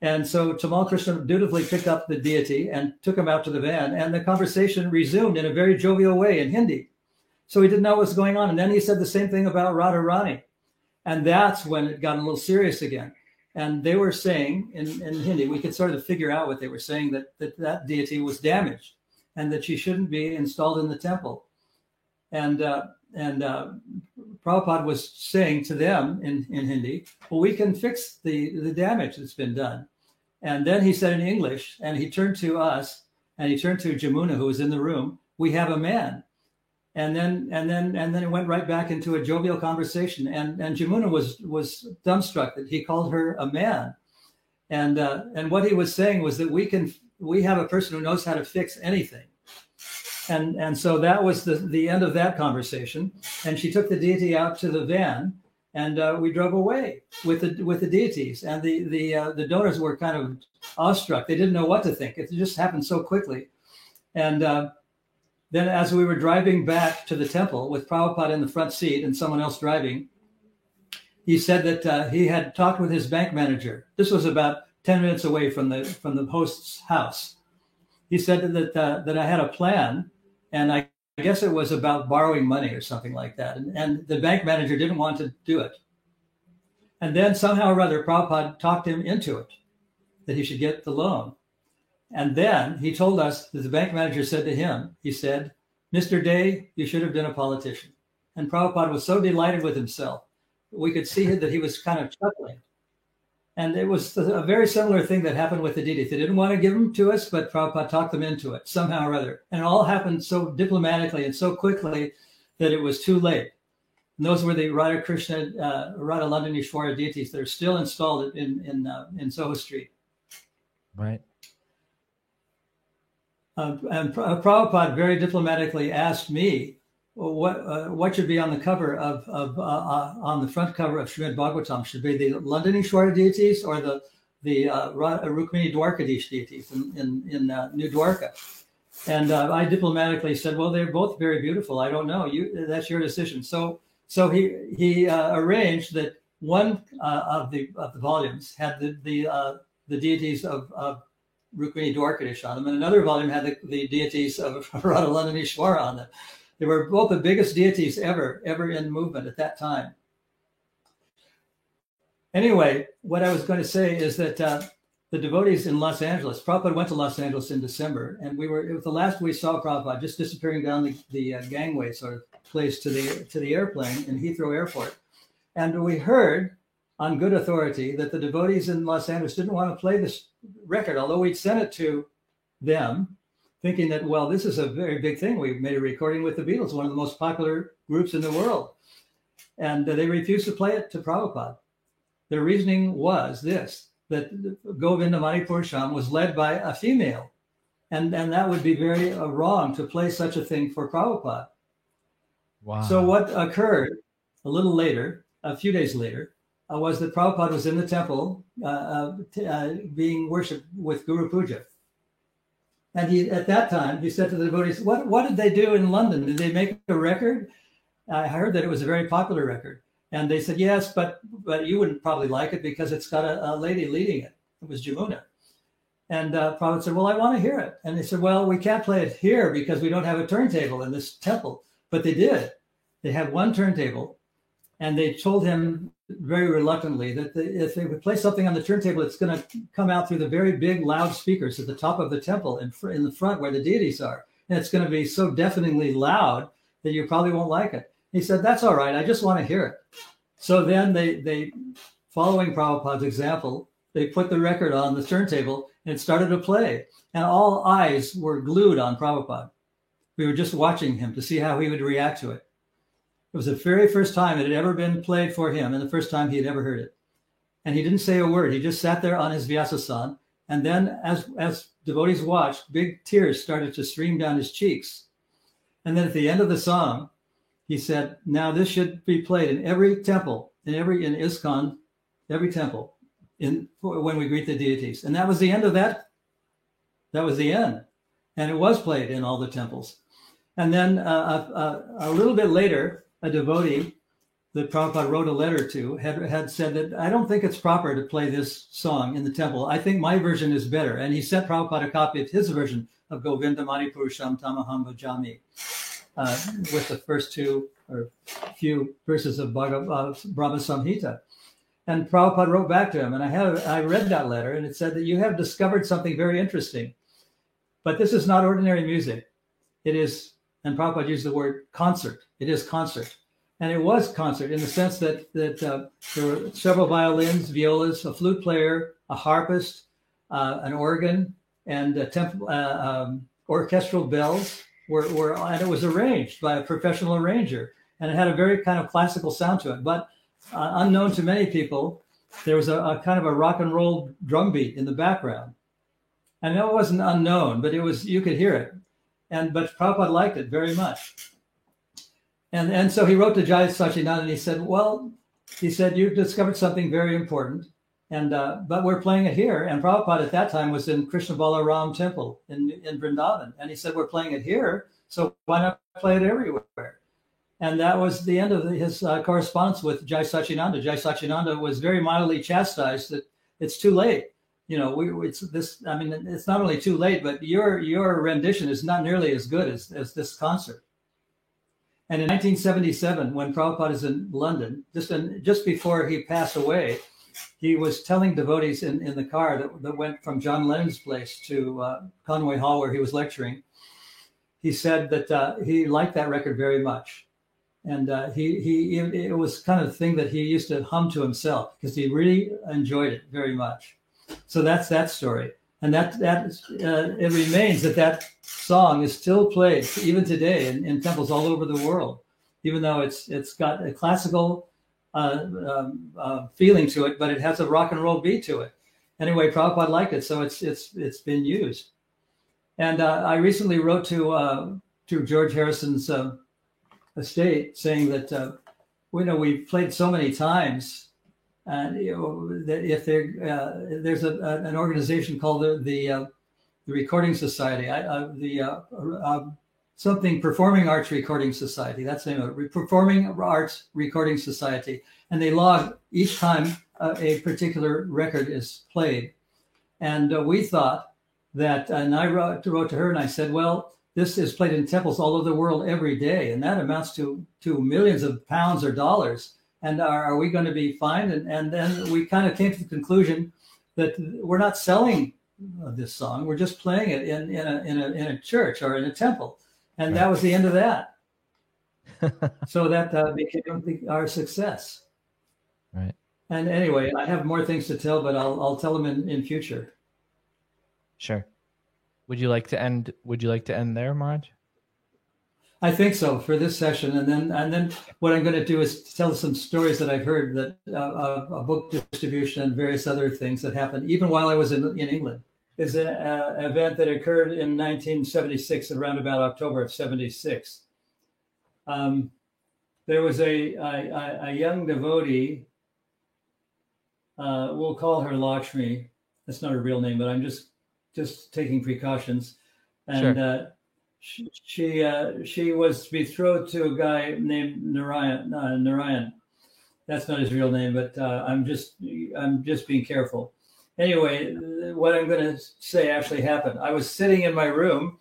And so Tamal Krishna dutifully picked up the deity and took him out to the van, and the conversation resumed in a very jovial way in Hindi. So he didn't know what was going on. And then he said the same thing about Radharani. And that's when it got a little serious again. And they were saying in, in Hindi, we could sort of figure out what they were saying that, that that deity was damaged and that she shouldn't be installed in the temple. And uh, and uh, Prabhupada was saying to them in, in Hindi, well, we can fix the, the damage that's been done. And then he said in English, and he turned to us and he turned to Jamuna, who was in the room, we have a man and then and then and then it went right back into a jovial conversation. And and Jamuna was was dumbstruck that he called her a man, and uh, and what he was saying was that we can we have a person who knows how to fix anything. And and so that was the the end of that conversation. And she took the deity out to the van, and uh, we drove away with the with the deities. And the the uh, the donors were kind of awestruck. They didn't know what to think. It just happened so quickly, and. Uh, then, as we were driving back to the temple with Prabhupada in the front seat and someone else driving, he said that uh, he had talked with his bank manager. This was about 10 minutes away from the from the host's house. He said that uh, that I had a plan, and I, guess it was about borrowing money or something like that. And, and the bank manager didn't want to do it. And then somehow or other, Prabhupada talked him into it, that he should get the loan. And then he told us that the bank manager said to him, he said, Mr. De, you should have been a politician. And Prabhupada was so delighted with himself. We could see that he was kind of chuckling. And it was a very similar thing that happened with the deities. They didn't want to give them to us, but Prabhupada talked them into it somehow or other. And it all happened so diplomatically and so quickly that it was too late. And those were the Radha Krishna, uh, Radha Ishwara deities that are still installed in, in, uh, in Soho Street. Right. Uh, and Prabhupada very diplomatically asked me what uh, what should be on the cover of, of uh, uh on the front cover of Srimad Bhagavatam should be the Londonishwara deities or the the uh, uh Rukmini Dwarkadish deities in in, in uh, New Dwarka. And I diplomatically said, well, they're both very beautiful. I don't know. You that's your decision. So so he he arranged that one of the of the volumes had the the the deities of, of Rukmini Dwarkadish on them, and another volume had the, the deities of [laughs] Radha and Ishwara on them. They were both the biggest deities ever, ever in movement at that time. Anyway, what I was going to say is that uh, the devotees in Los Angeles, Prabhupada went to Los Angeles in December, and we were, it was the last we saw Prabhupada just disappearing down the, the uh, gangway sort of place to the, to the airplane in Heathrow Airport. And we heard on good authority that the devotees in Los Angeles didn't want to play this record, although we'd sent it to them, thinking that, well, this is a very big thing. We've made a recording with the Beatles, one of the most popular groups in the world. And they refused to play it to Prabhupada. Their reasoning was this that Govinda Manipur was led by a female. And, and that would be very uh, wrong to play such a thing for Prabhupada. Wow. So, what occurred a little later, a few days later, uh, was that Prabhupada was in the temple uh, uh, t- uh, being worshipped with Guru Puja. And he, at that time, he said to the devotees, what, what did they do in London? Did they make a record? I heard that it was a very popular record. And they said, yes, but, but you wouldn't probably like it because it's got a, a lady leading it. It was Jamuna. And uh, Prabhupada said, well, I want to hear it. And they said, well, we can't play it here because we don't have a turntable in this temple. But they did. They had one turntable and they told him very reluctantly that the, if they would play something on the turntable, it's going to come out through the very big loud speakers at the top of the temple in, fr- in the front where the deities are. And it's going to be so deafeningly loud that you probably won't like it. He said, That's all right. I just want to hear it. So then they, they following Prabhupada's example, they put the record on the turntable and started to play. And all eyes were glued on Prabhupada. We were just watching him to see how he would react to it. It was the very first time it had ever been played for him and the first time he had ever heard it. And he didn't say a word. He just sat there on his Vyasasan. And then as, as devotees watched, big tears started to stream down his cheeks. And then at the end of the song, he said, now this should be played in every temple, in every, in ISKCON, every temple in when we greet the deities. And that was the end of that. That was the end. And it was played in all the temples. And then uh, uh, a, a little bit later, a devotee that Prabhupada wrote a letter to had, had said that I don't think it's proper to play this song in the temple. I think my version is better. And he sent Prabhupada a copy of his version of Govinda Manipurusham Tamaham Bhajami uh, with the first two or few verses of uh, Brahma Samhita. And Prabhupada wrote back to him, and I have I read that letter, and it said that you have discovered something very interesting. But this is not ordinary music. It is, and Prabhupada used the word concert. It is concert. And it was concert in the sense that that uh, there were several violins, violas, a flute player, a harpist, uh, an organ, and a temp- uh, um, orchestral bells were, were, and it was arranged by a professional arranger. And it had a very kind of classical sound to it. But uh, unknown to many people, there was a, a, kind of a rock and roll drum beat in the background. And that wasn't unknown, but it was, you could hear it. And, but Prabhupada liked it very much. And, and so he wrote to Jai Sachinanda and he said, well, he said, you've discovered something very important. And, uh, but we're playing it here. And Prabhupada at that time was in Krishna Balaram temple in, in Vrindavan. And he said, we're playing it here. So why not play it everywhere? And that was the end of his uh, correspondence with Jai Sachinanda. Jai Sachinanda was very mildly chastised that it's too late. You know, we, it's this. I mean, it's not only too late, but your your rendition is not nearly as good as, as this concert. And in 1977, when Prabhupada is in London, just in, just before he passed away, he was telling devotees in, in the car that, that went from John Lennon's place to uh, Conway Hall, where he was lecturing. He said that uh, he liked that record very much and uh, he he it was kind of thing that he used to hum to himself because he really enjoyed it very much. So that's that story, and that that uh, it remains that that song is still played even today in, in temples all over the world, even though it's it's got a classical uh, um, uh, feeling to it, but it has a rock and roll beat to it. Anyway, Prabhupada liked it, so it's it's it's been used. And uh, I recently wrote to uh, to George Harrison's estate saying that uh, we know we've played so many times and you know if uh, there's a, an organization called the the, uh, the recording society. I, uh, the uh, um, something performing arts recording society. That's the name of it. Performing arts recording society. And they log each time uh, a particular record is played. And we thought that and i wrote, wrote to her and i said well this is played in temples all over the world every day, and that amounts to to millions of pounds or dollars. And are, are we going to be fine? And, and then we kind of came to the conclusion that we're not selling this song; we're just playing it in in a in a, in a church or in a temple, and right. that was the end of that. [laughs] so that uh, became our success. Right. And anyway, I have more things to tell, but I'll I'll tell them in, in future. Sure. Would you like to end? Would you like to end there, Maharaj? I think so for this session, and then and then what I'm going to do is tell some stories that I've heard that uh, a book distribution and various other things that happened even while I was in, in England. Is an event that occurred in 1976, around about October of '76. Um, there was a, a, a young devotee. Uh, we'll call her Lakshmi. That's not her real name, but I'm just just taking precautions. And sure. She she, uh, she was betrothed to a guy named Narayan. Uh, Narayan. That's not his real name, but uh, I'm just I'm just being careful. Anyway, what I'm going to say actually happened. I was sitting in my room,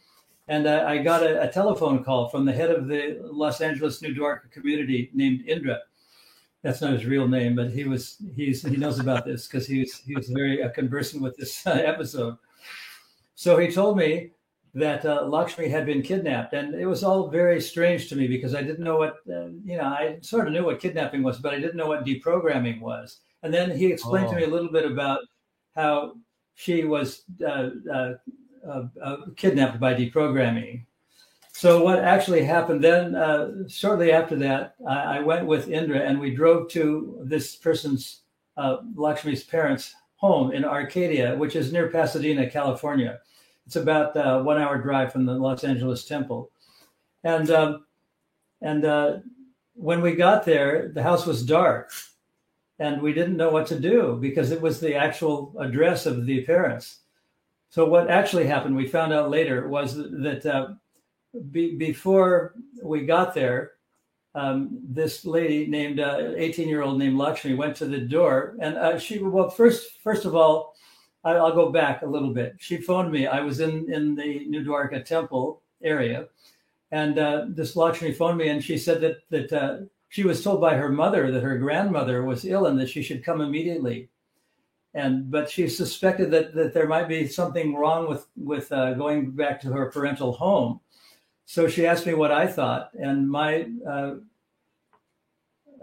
and uh, I got a, a, telephone call from the head of the Los Angeles New Dwarka community named Indra. That's not his real name, but he was he's he knows about this because he was he was very uh, conversant with this uh, episode. So he told me that uh, Lakshmi had been kidnapped, and it was all very strange to me because I didn't know what uh, you know. I sort of knew what kidnapping was, but I didn't know what deprogramming was. And then he explained oh. to me a little bit about how she was uh, uh, uh, uh kidnapped by deprogramming. So what actually happened then? shortly after that, I, I, went with Indra, and we drove to this person's Lakshmi's parents' home in Arcadia, which is near Pasadena, California. It's about a uh, one hour drive from the Los Angeles Temple. And, um, and uh, when we got there, the house was dark and we didn't know what to do because it was the actual address of the parents. So what actually happened, we found out later, was that uh, be, before we got there, um, this lady named 18 uh, year old named Lakshmi went to the door and uh, she well first first of all I, will go back a little bit she phoned me I was in in the New Dwarka temple area And uh, this Lakshmi phoned me, and she said that that uh, she was told by her mother that her grandmother was ill and that she should come immediately. And but she suspected that that there might be something wrong with with uh, going back to her parental home. So she asked me what I thought, and my uh,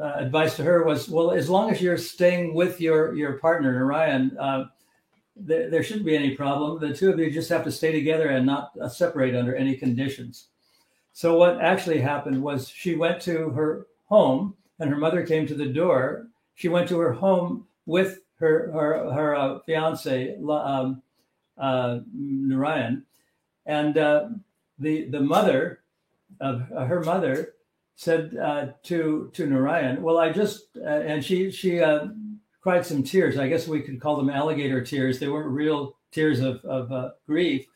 uh, advice to her was, well, as long as you're staying with your your partner, Narayan, uh, th- there shouldn't be any problem. The two of you just have to stay together and not uh, separate under any conditions. So what actually happened was she went to her home, and her mother came to the door. She went to her home with her her her uh, fiance um, uh, Narayan, and uh, the the mother of her mother said uh, to to Narayan, "Well, I just uh, and she she uh, cried some tears. I guess we could call them alligator tears. They weren't real tears of of uh, grief,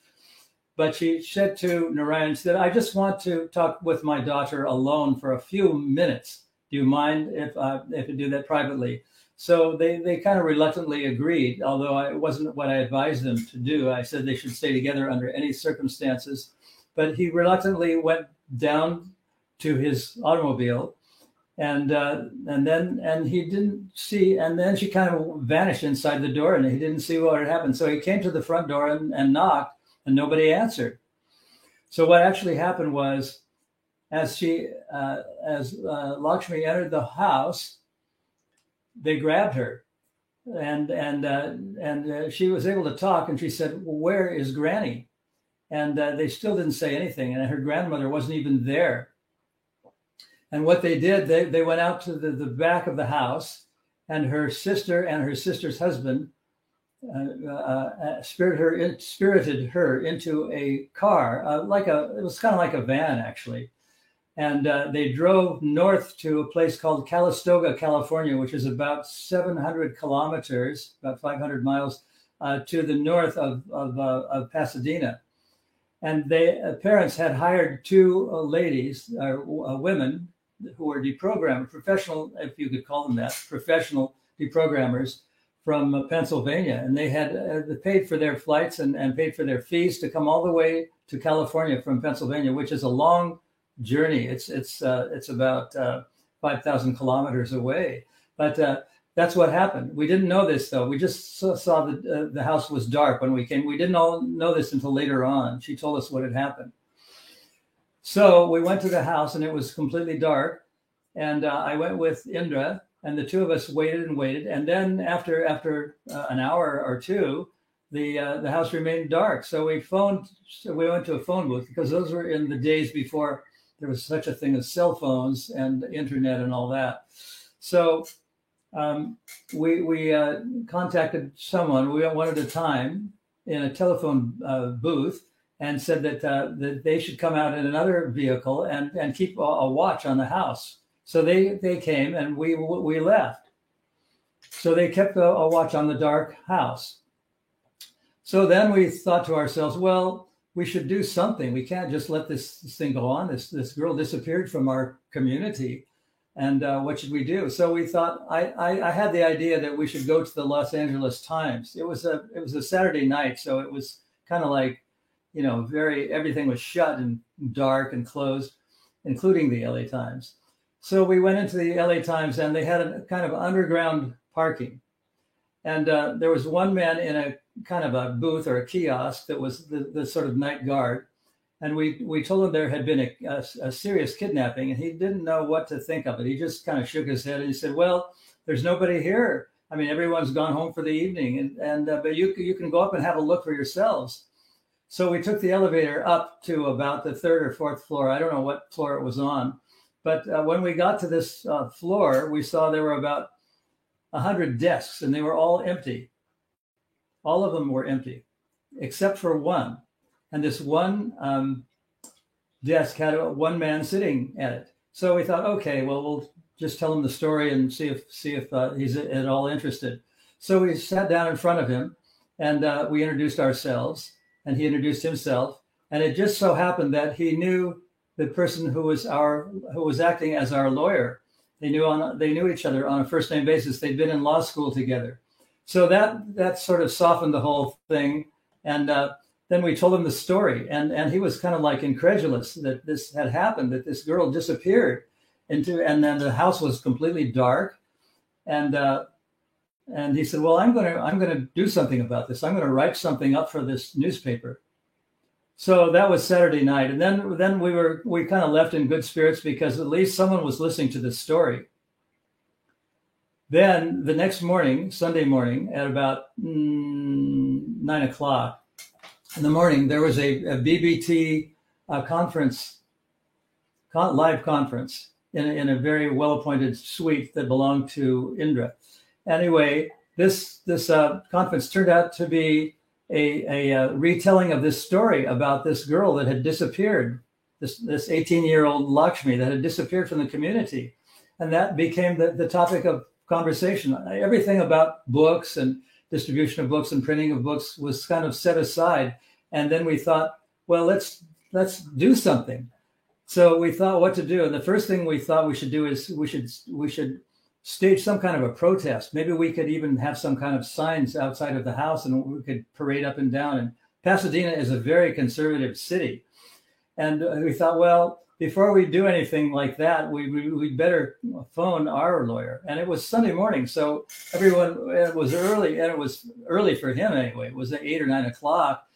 but she said to Narayan, "said I just want to talk with my daughter alone for a few minutes. Do you mind if uh, if I do that privately?" So they they kind of reluctantly agreed, although it wasn't what I advised them to do. I said they should stay together under any circumstances, but he reluctantly went down to his automobile and uh, and then and he didn't see and then she kind of vanished inside the door and he didn't see what had happened. So he came to the front door and, and knocked and nobody answered. So what actually happened was as she uh, as uh, lakshmi entered the house they grabbed her. And and uh, and uh, she was able to talk and she said well, where is granny? And uh, they still didn't say anything and her grandmother wasn't even there and what they did, they, they went out to the, the back of the house, and her sister and her sister's husband uh, uh, uh spirited, her in, spirited her into a car, uh, like a, it was kind of like a van actually. And uh, they drove north to a place called Calistoga, California, which is about 700 kilometers, about 500 miles uh, to the north of, of, of Pasadena and they parents had hired two ladies, women, who were deprogrammers, professional, if you could call them that, professional deprogrammers from uh, Pennsylvania. And they had uh, paid for their flights and, and paid for their fees to come all the way to California from Pennsylvania, which is a long journey. It's, it's, uh, it's about uh, 5,000 kilometers away. But uh, that's what happened. We didn't know this though. We just saw, saw that uh, the house was dark when we came. We didn't all know this until later on. She told us what had happened. So we went to the house and it was completely dark. And uh, I went with Indra and the two of us waited and waited. And then after after uh, an hour or two, the uh, the house remained dark. So we phoned. So we went to a phone booth because those were in the days before there was such a thing as cell phones and internet and all that. So um, we we uh, contacted someone. We went one at a time in a telephone uh, booth and said that, uh, that they should come out in another vehicle and, and keep a, a, watch on the house. So they, they came and we, we left. So they kept a, a watch on the dark house. So then we thought to ourselves, well, we should do something. We can't just let this, this thing go on. This, this girl disappeared from our community. And uh, what should we do? So we thought I, I, I, had the idea that we should go to the Los Angeles Times. It was a it was a Saturday night, so it was kind of like you know, very everything was shut and dark and closed, including the LA Times. So we went into the LA Times and they had a kind of underground parking. And uh, there was one man in a kind of a booth or a kiosk that was the, the sort of night guard. And we, we told him there had been a, a, a, serious kidnapping and he didn't know what to think of it. He just kind of shook his head and he said, Well, there's nobody here. I mean, everyone's gone home for the evening, and, and uh, but you, you can go up and have a look for yourselves. So we took the elevator up to about the third or fourth floor. I don't know what floor it was on. But uh, when we got to this uh, floor, we saw there were about 100 desks and they were all empty. All of them were empty, except for one. And this one um, desk had a, one man sitting at it. So we thought, okay, well, we'll just tell him the story and see if see if uh, he's at all interested. So we sat down in front of him and uh, we introduced ourselves and he introduced himself. And it just so happened that he knew the person who was our who was acting as our lawyer. They knew on they knew each other on a first name basis. They'd been in law school together, so that that sort of softened the whole thing. And uh, then we told him the story, and and he was kind of like incredulous that this had happened, that this girl disappeared into, and then the house was completely dark, and uh, and he said, well, I'm going to I'm going to do something about this. I'm going to write something up for this newspaper. So that was Saturday night, and then then we were we kind of left in good spirits because at least someone was listening to this story. Then the next morning, Sunday morning, at about mm, nine o'clock in the morning, there was a, a BBT uh, conference, con- live conference in a, in a very well appointed suite that belonged to Indra. Anyway, this this uh, conference turned out to be a, a, uh, retelling of this story about this girl that had disappeared, this this 18 year old Lakshmi that had disappeared from the community, and that became the, the topic of conversation. Everything about books and distribution of books and printing of books was kind of set aside. And then we thought, well, let's let's do something. So we thought what to do. And the first thing we thought we should do is we should we should stage some kind of a protest. Maybe we could even have some kind of signs outside of the house and we could parade up and down. And Pasadena is a very conservative city. And uh, we thought, well, before we do anything like that, we, we would better phone our lawyer. And it was Sunday morning, so everyone it was early, and it was early for him anyway. It was at eight or nine o'clock,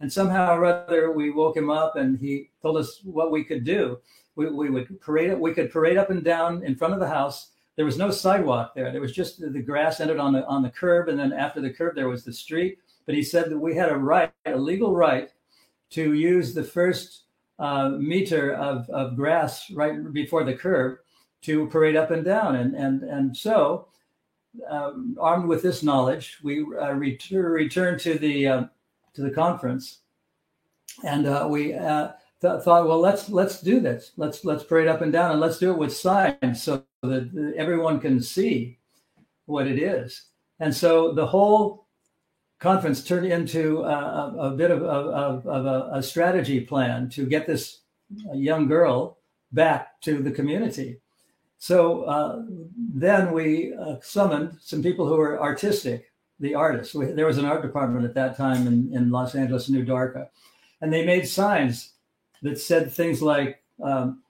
and somehow or other we woke him up, and he told us what we could do. We, we would parade we could parade up and down in front of the house. There was no sidewalk there. There was just the grass ended on the on the curb, and then after the curb there was the street. But he said that we had a right, a legal right, to use the first uh, meter of, of grass right before the curb to parade up and down. And, and, and so, um, armed with this knowledge, we uh, return, return to the, uh, to the conference. And uh, we uh, th- thought, well, let's, let's do this. Let's, let's parade up and down and let's do it with signs so that everyone can see what it is. And so the whole conference turned into a, a bit of, of, of a, a, strategy plan to get this young girl back to the community. So uh, then we uh, summoned some people who were artistic, the artists. We, there was an art department at that time in, in Los Angeles, New Dwarka, and they made signs that said things like um,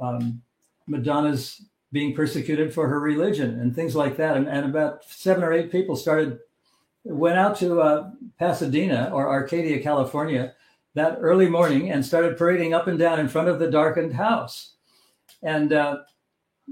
um, Madonna's being persecuted for her religion and things like that. And, and about seven or eight people started went out to uh, Pasadena or Arcadia, California that early morning and started parading up and down in front of the darkened house. And uh,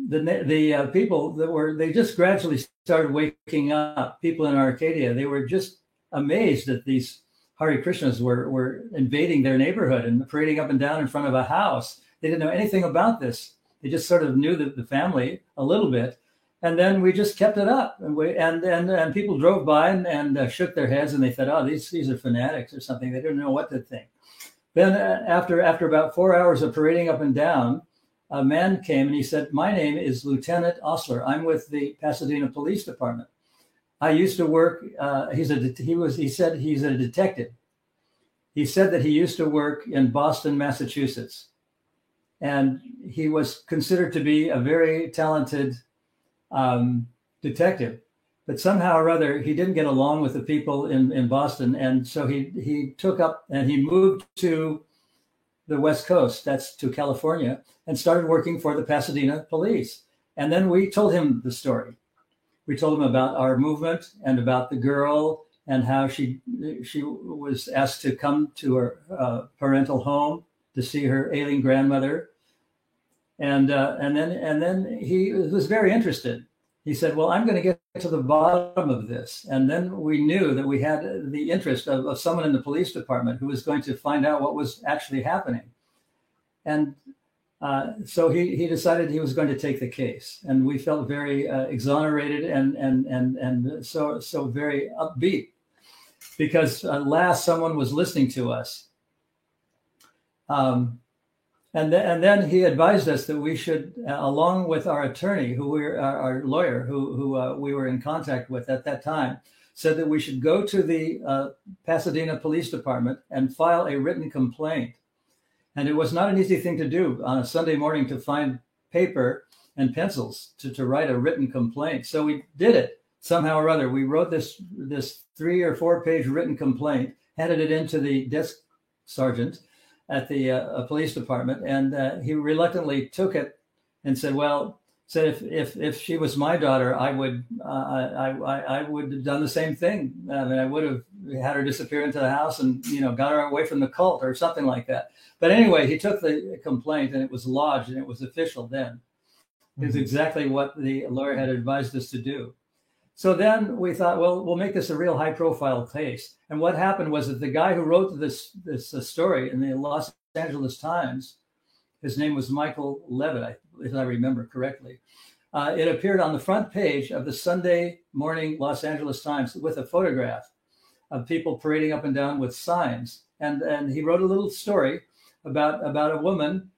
the the uh, people that were they just gradually started waking up. People in Arcadia they were just amazed at these Hare Krishnas were were invading their neighborhood and parading up and down in front of a house. They didn't know anything about this. They just sort of knew the, the family a little bit, and then we just kept it up. And we and and, and people drove by and, and uh, shook their heads and they thought oh these these are fanatics or something. They didn't know what to think. Then uh, after after about four hours of parading up and down a man came and he said my name is lieutenant osler. I'm with the pasadena police department i used to work uh, he's a he was he said he's a detective he said that he used to work in boston massachusetts and he was considered to be a very talented um, detective. But somehow or other, he didn't get along with the people in, in Boston. And so he, he took up and he moved to the West Coast, that's to California, and started working for the Pasadena police. And then we told him the story. We told him about our movement and about the girl and how she she was asked to come to her uh, parental home to see her ailing grandmother and uh, and then and then he was very interested. He said, "Well, I'm going to get to the bottom of this." And then we knew that we had the interest of, of someone in the police department who was going to find out what was actually happening. And uh, so he, he decided he was going to take the case, and we felt very uh, exonerated and and and and so so very upbeat because at last someone was listening to us. Um, and then, and then he advised us that we should, uh, along with our attorney, who we were, our, our lawyer, who, who uh, we were in contact with at that time, said that we should go to the uh, Pasadena Police Department and file a written complaint. And it was not an easy thing to do on a Sunday morning to find paper and pencils to, to write a written complaint. So we did it somehow or other. We wrote this this three or four page written complaint handed it into the desk sergeant at the uh, police department, and uh, he reluctantly took it and said, "Well, said if if if she was my daughter, I would uh, I, I I would have done the same thing. I mean, I would have had her disappear into the house and you know got her away from the cult or something like that." But anyway, he took the complaint and it was lodged and it was official then. Mm-hmm. Is exactly what the lawyer had advised us to do. So then we thought, well, we'll make this a real high profile case. And what happened was that the guy who wrote this this uh, story in the Los Angeles Times, his name was Michael Levitt, if I remember correctly. Uh, it appeared on the front page of the Sunday morning Los Angeles Times with a photograph of people parading up and down with signs. And, and he wrote a little story about, about a woman,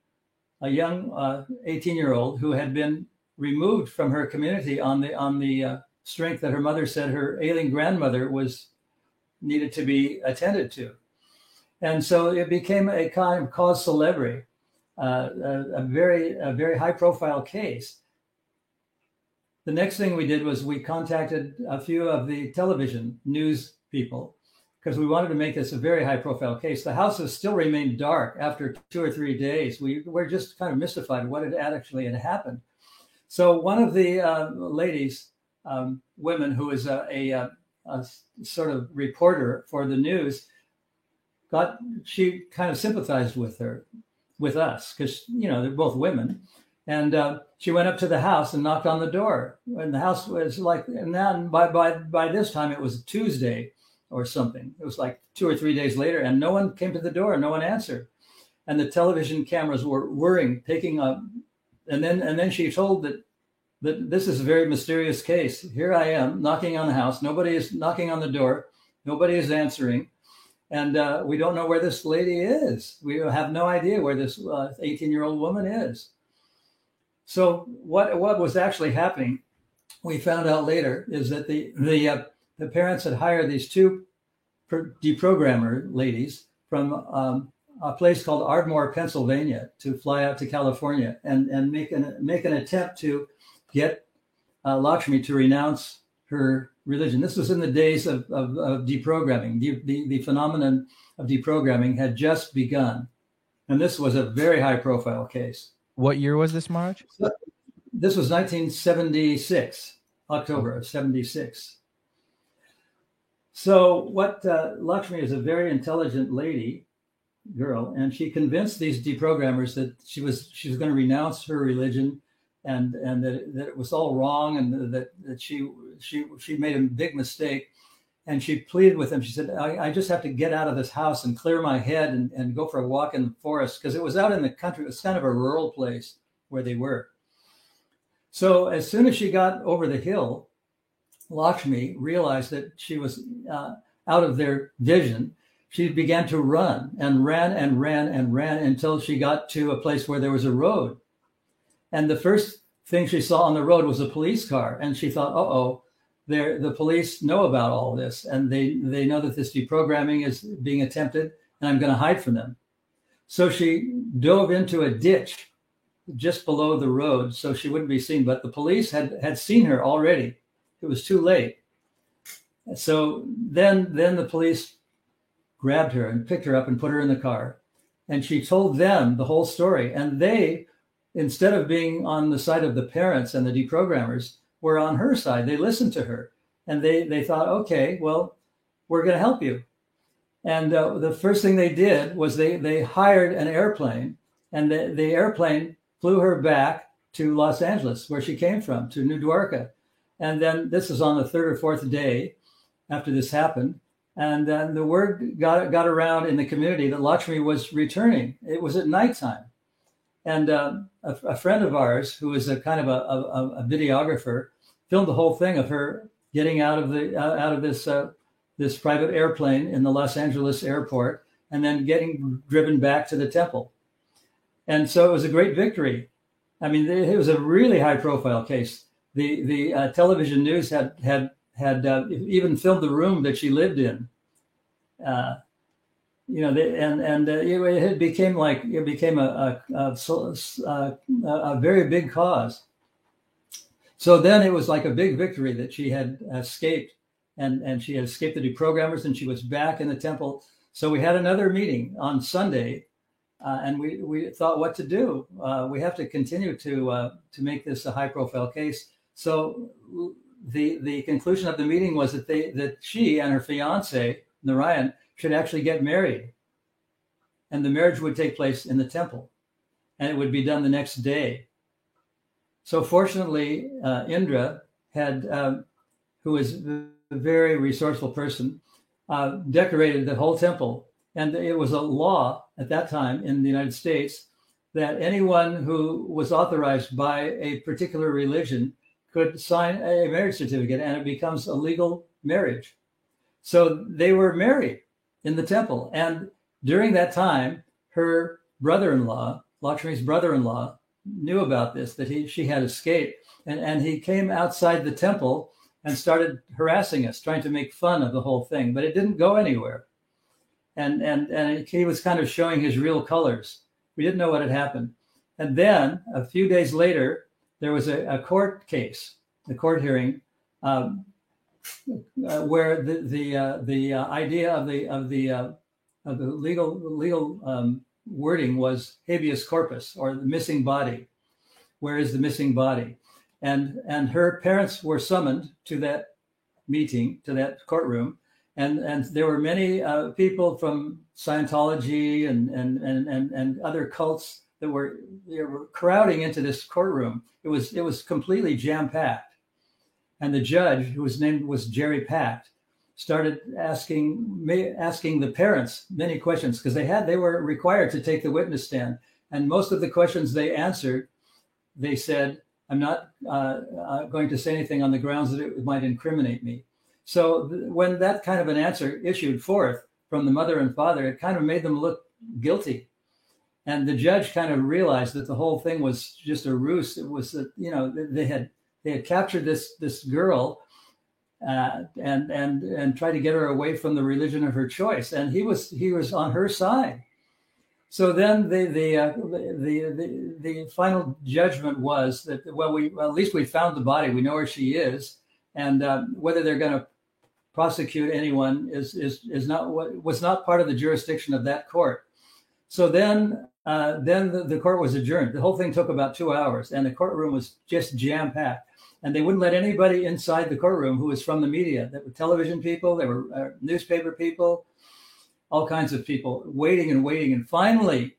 a young 18 uh, year old, who had been removed from her community on the, on the uh, strength that her mother said her ailing grandmother was needed to be attended to. And so it became a kind of cause celebre, a, a, very a very high profile case. The next thing we did was we contacted a few of the television news people because we wanted to make this a very high profile case. The houses still remained dark after two or three days. We were just kind of mystified what had actually had happened. So one of the uh, ladies um, women who is a, a, a, sort of reporter for the news got she kind of sympathized with her with us because you know they're both women and uh, she went up to the house and knocked on the door and the house was like and then by by by this time it was tuesday or something it was like two or three days later and no one came to the door no one answered and the television cameras were whirring picking up and then and then she told that that this is a very mysterious case. Here I am knocking on the house. Nobody is knocking on the door. Nobody is answering. And uh, we don't know where this lady is. We have no idea where this 18 uh, year old woman is. So, what, what was actually happening, we found out later, is that the, the, uh, the parents had hired these two deprogrammer ladies from um, a place called Ardmore, Pennsylvania, to fly out to California and, and make, an, make an attempt to get uh, Lakshmi to renounce her religion. This was in the days of, of, of deprogramming. The, the, the, phenomenon of deprogramming had just begun. And this was a very high profile case. What year was this, Maharaj? So, this was 1976, October of 76. So, what uh, Lakshmi is a very intelligent lady, girl, and she convinced these deprogrammers that she was she was going to renounce her religion and and that, that it was all wrong and that, that she she she made a big mistake. And she pleaded with him. She said I, I just have to get out of this house and clear my head and, and go for a walk in the forest. Because it was out in the country. It was kind of a rural place where they were. So as soon as she got over the hill lakshmi realized that she was uh, out of their vision. She began to run and ran and ran and ran until she got to a place where there was a road and the first thing she saw on the road was a police car. And she thought, uh oh, the police know about all this and they, they know that this deprogramming is being attempted and I'm going to hide from them. So she dove into a ditch just below the road so she wouldn't be seen. But the police had, had seen her already. It was too late. So then, then the police grabbed her and picked her up and put her in the car. And she told them the whole story. And they instead of being on the side of the parents and the deprogrammers, were on her side. They listened to her and they, they thought, okay, well, we're going to help you. And uh, the first thing they did was they, they hired an airplane and the, the airplane flew her back to Los Angeles, where she came from, to New Dwarka. And then this is on the third or fourth day after this happened. And then the word got, got around in the community that Lakshmi was returning. It was at nighttime. And uh, a, a, friend of ours, who is a kind of a, a, a, videographer, filmed the whole thing of her getting out of the uh, out of this uh, this private airplane in the Los Angeles airport, and then getting driven back to the temple. And so it was a great victory. I mean, it was a really high profile case. The the uh, television news had had had uh, even filmed the room that she lived in. You know, they, and and uh, it became like it became a a, a a, very big cause. So then it was like a big victory that she had escaped and and she had escaped the deprogrammers, and she was back in the temple. So we had another meeting on Sunday, uh, and we we thought what to do. Uh, we have to continue to uh, to make this a high profile case. So the the conclusion of the meeting was that they that she and her fiance Narayan should actually get married, and the marriage would take place in the temple, and it would be done the next day. So fortunately, uh, Indra had, um, who was a very resourceful person, uh, decorated the whole temple, and it was a law at that time in the United States that anyone who was authorized by a particular religion could sign a marriage certificate and it becomes a legal marriage. So they were married in the temple. And during that time, her brother in law, Lakshmi's brother in law, knew about this, that he, she had escaped. And, and he came outside the temple and started harassing us, trying to make fun of the whole thing, but it didn't go anywhere. And, and, and he was kind of showing his real colors. We didn't know what had happened. And then a few days later, there was a, a court case, a court hearing, um, uh, where the the uh, the uh, idea of the of the uh, of the legal legal um, wording was habeas corpus or the missing body. Where is the missing body? And and her parents were summoned to that meeting to that courtroom, and and there were many uh, people from Scientology and and and and, and other cults that were they were crowding into this courtroom. It was it was completely jam packed, and the judge, whose name was Jerry Pacht, started asking me, asking the parents many questions because they had they were required to take the witness stand, and most of the questions they answered, they said, "I'm not uh, uh, going to say anything on the grounds that it might incriminate me." So th- when that kind of an answer issued forth from the mother and father, it kind of made them look guilty and the judge kind of realized that the whole thing was just a ruse. It was that you know they had they had captured this this girl uh, and and and tried to get her away from the religion of her choice, and he was he was on her side. So then the the uh, the, the the final judgment was that well we well, at least we found the body we know where she is and uh, whether they're going to prosecute anyone is is is not what was not part of the jurisdiction of that court. So then uh, then the, the, court was adjourned. The whole thing took about two hours, and the courtroom was just jam packed. And they wouldn't let anybody inside the courtroom who was from the media. There were television people, there were uh, newspaper people, all kinds of people waiting and waiting. And finally,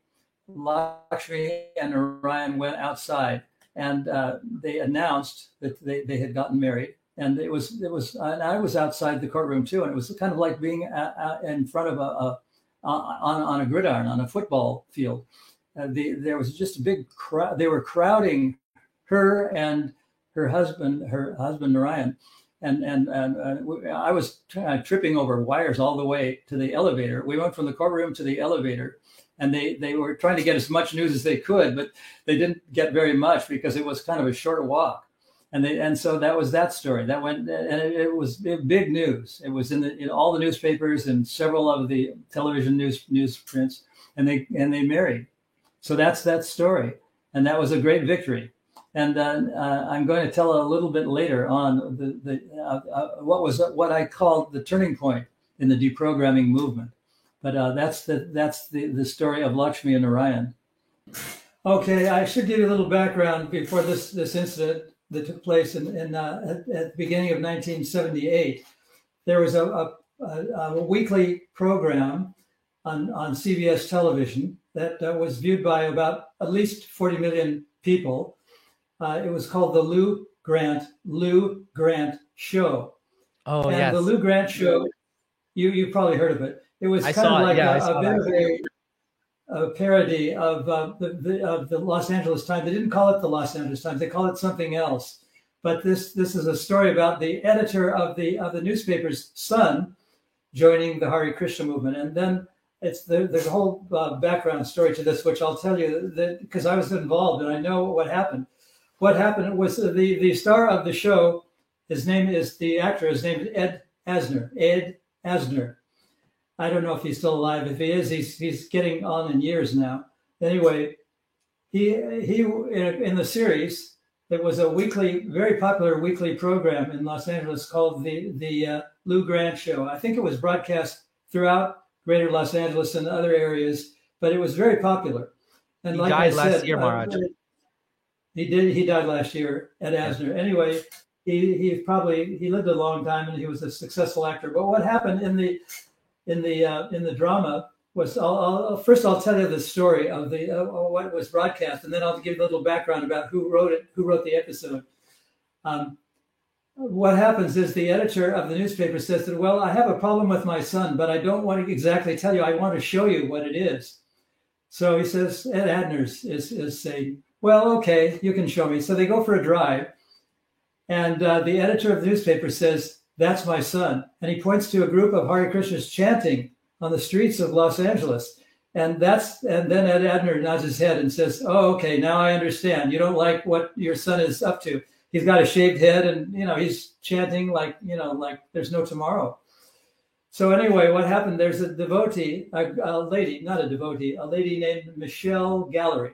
Lakshmi and Narayan went outside, and uh, they announced that they, they had gotten married. And it was it was, and I was outside the courtroom too, and it was kind of like being uh, uh, in front of a, a on, on a gridiron on a football field. Uh, the, there was just a big crowd. They were crowding her and her husband, her husband Narayan, and and and uh, I was t- uh, tripping over wires all the way to the elevator. We went from the courtroom to the elevator, and they they were trying to get as much news as they could, but they didn't get very much because it was kind of a short walk. And they and so that was that story. That went and it, it was big news. It was in, the, in all the newspapers and several of the television news newsprints and they and they married. So that's that story and that was a great victory and uh, i'm going to tell a little bit later on the, the uh, uh what was what i called the turning point in the deprogramming movement but uh, that's the that's the, the story of lakshmi and narayan okay i should give you a little background before this this incident that took place in, in uh, at, at, the beginning of 1978. There was a, a, a, a weekly program on, on CBS television that uh, was viewed by about at least 40 million people. Uh, it was called the Lou Grant Lou Grant Show. Oh, and yes. the Lou Grant Show, you you probably heard of it. It was I kind of like yeah, a, a bit of a a parody of uh, the, the, of the Los Angeles Times. They didn't call it the Los Angeles Times; they call it something else. But this this is a story about the editor of the of the newspaper's son joining the Hari Krishna movement, and then it's the, there's a whole uh, background story to this, which I'll tell you because I was involved and I know what happened. What happened was the the star of the show. His name is the actor. His name is Ed Asner. Ed Asner I don't know if he's still alive. If he is, he's he's getting on in years now. Anyway, he he in, in the series There was a weekly, very popular weekly program in Los Angeles called the the uh, Lou Grant Show. I think it was broadcast throughout Greater Los Angeles and other areas, but it was very popular. And he like died I last said, year, Maharaj. He did. He died last year Ed Asner. Anyway, he he probably he lived a long time and he was a successful actor. But what happened in the in the uh, in the drama was I'll, I'll, first I'll tell you the story of the uh, what was broadcast, and then I'll give a little background about who wrote it, who wrote the episode. Um, what happens is the editor of the newspaper says that, well, I have a problem with my son, but I don't want to exactly tell you. I want to show you what it is. So he says, Ed Asner's is, is saying, well, okay, you can show me. So they go for a drive. And uh, the editor of the newspaper says, that's my son. And he points to a group of Hare Krishnas chanting on the streets of Los Angeles. And that's and then Ed Asner nods his head and says, "Oh, okay, now I understand. You don't like what your son is up to. He's got a shaved head, and you know he's chanting like you know like there's no tomorrow." So anyway, what happened? There's a devotee, a, a lady, not a devotee, a lady named Michelle Gallery,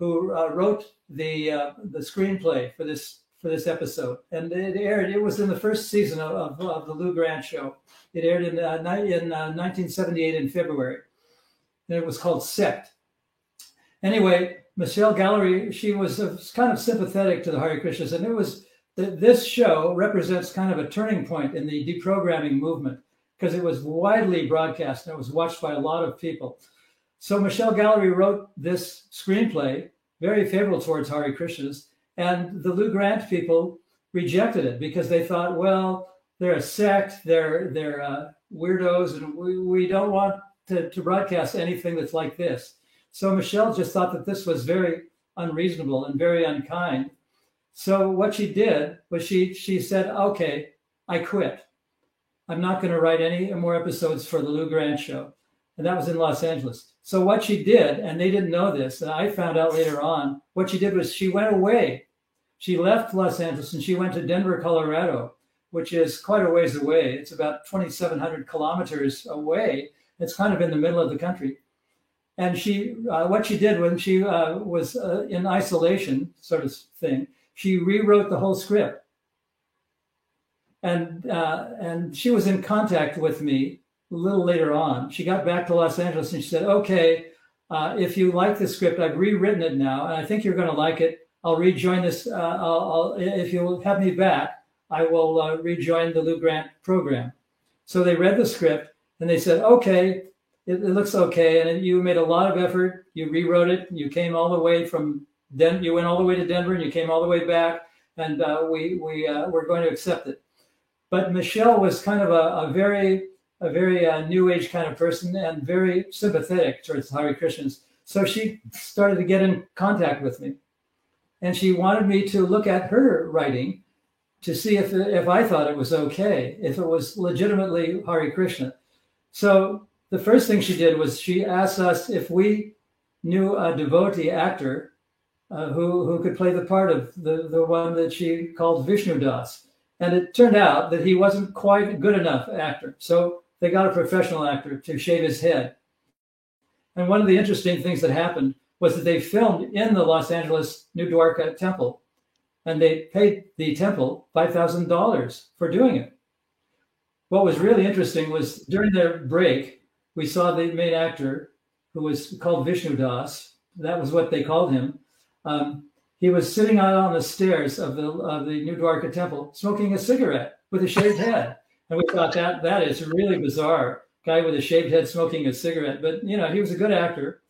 who uh, wrote the uh, the screenplay for this for this episode, and it aired. It was in the first season of, of, of the Lou Grant Show. It aired in uh, in uh, 1978 in February, and it was called Sect. Anyway, Michelle Gallery, she was uh, kind of sympathetic to the Hare Krishnas, and it was this show represents kind of a turning point in the deprogramming movement because it was widely broadcast and it was watched by a lot of people. So Michelle Gallery wrote this screenplay, very favorable towards Hare Krishnas, and the Lou Grant people rejected it because they thought, well, they're a sect, they're they're uh, weirdos, and we, we don't want to, to broadcast anything that's like this. So Michelle just thought that this was very unreasonable and very unkind. So what she did was she she said, okay, I quit. I'm not going to write any more episodes for the Lou Grant show. And that was in Los Angeles. So what she did, and they didn't know this, and I found out later on, what she did was she went away she left Los Angeles and she went to Denver, Colorado, which is quite a ways away. It's about 2,700 kilometers away. It's kind of in the middle of the country. And she, uh, what she did when she uh, was uh, in isolation, sort of thing, she rewrote the whole script. And uh, and she was in contact with me a little later on. She got back to Los Angeles and she said, "Okay, uh, if you like the script, I've rewritten it now, and I think you're going to like it. I'll rejoin this. Uh, I'll, I'll, if you'll have me back, I will uh, rejoin the Lou Grant program. So they read the script and they said, okay, it, it, looks okay. And you made a lot of effort. You rewrote it. You came all the way from Den. You went all the way to Denver and you came all the way back. And uh, we we uh, we're going to accept it. But Michelle was kind of a, a very a very uh, new age kind of person and very sympathetic towards Hare Krishnas. So she started to get in contact with me and she wanted me to look at her writing to see if if I thought it was okay, if it was legitimately Hare Krishna. So the first thing she did was she asked us if we knew a devotee actor uh, who who could play the part of the the one that she called Vishnu Das, and it turned out that he wasn't quite a good enough actor. So they got a professional actor to shave his head. And one of the interesting things that happened was that they filmed in the Los Angeles New Dwarka temple and they paid the temple $5,000 for doing it. What was really interesting was during their break, we saw the main actor who was called Vishnu Das. That was what they called him. Um, he was sitting out on the stairs of the, of the New Dwarka temple smoking a cigarette with a shaved head. And we thought that that is really bizarre. Guy with a shaved head smoking a cigarette. But, you know, he was a good actor.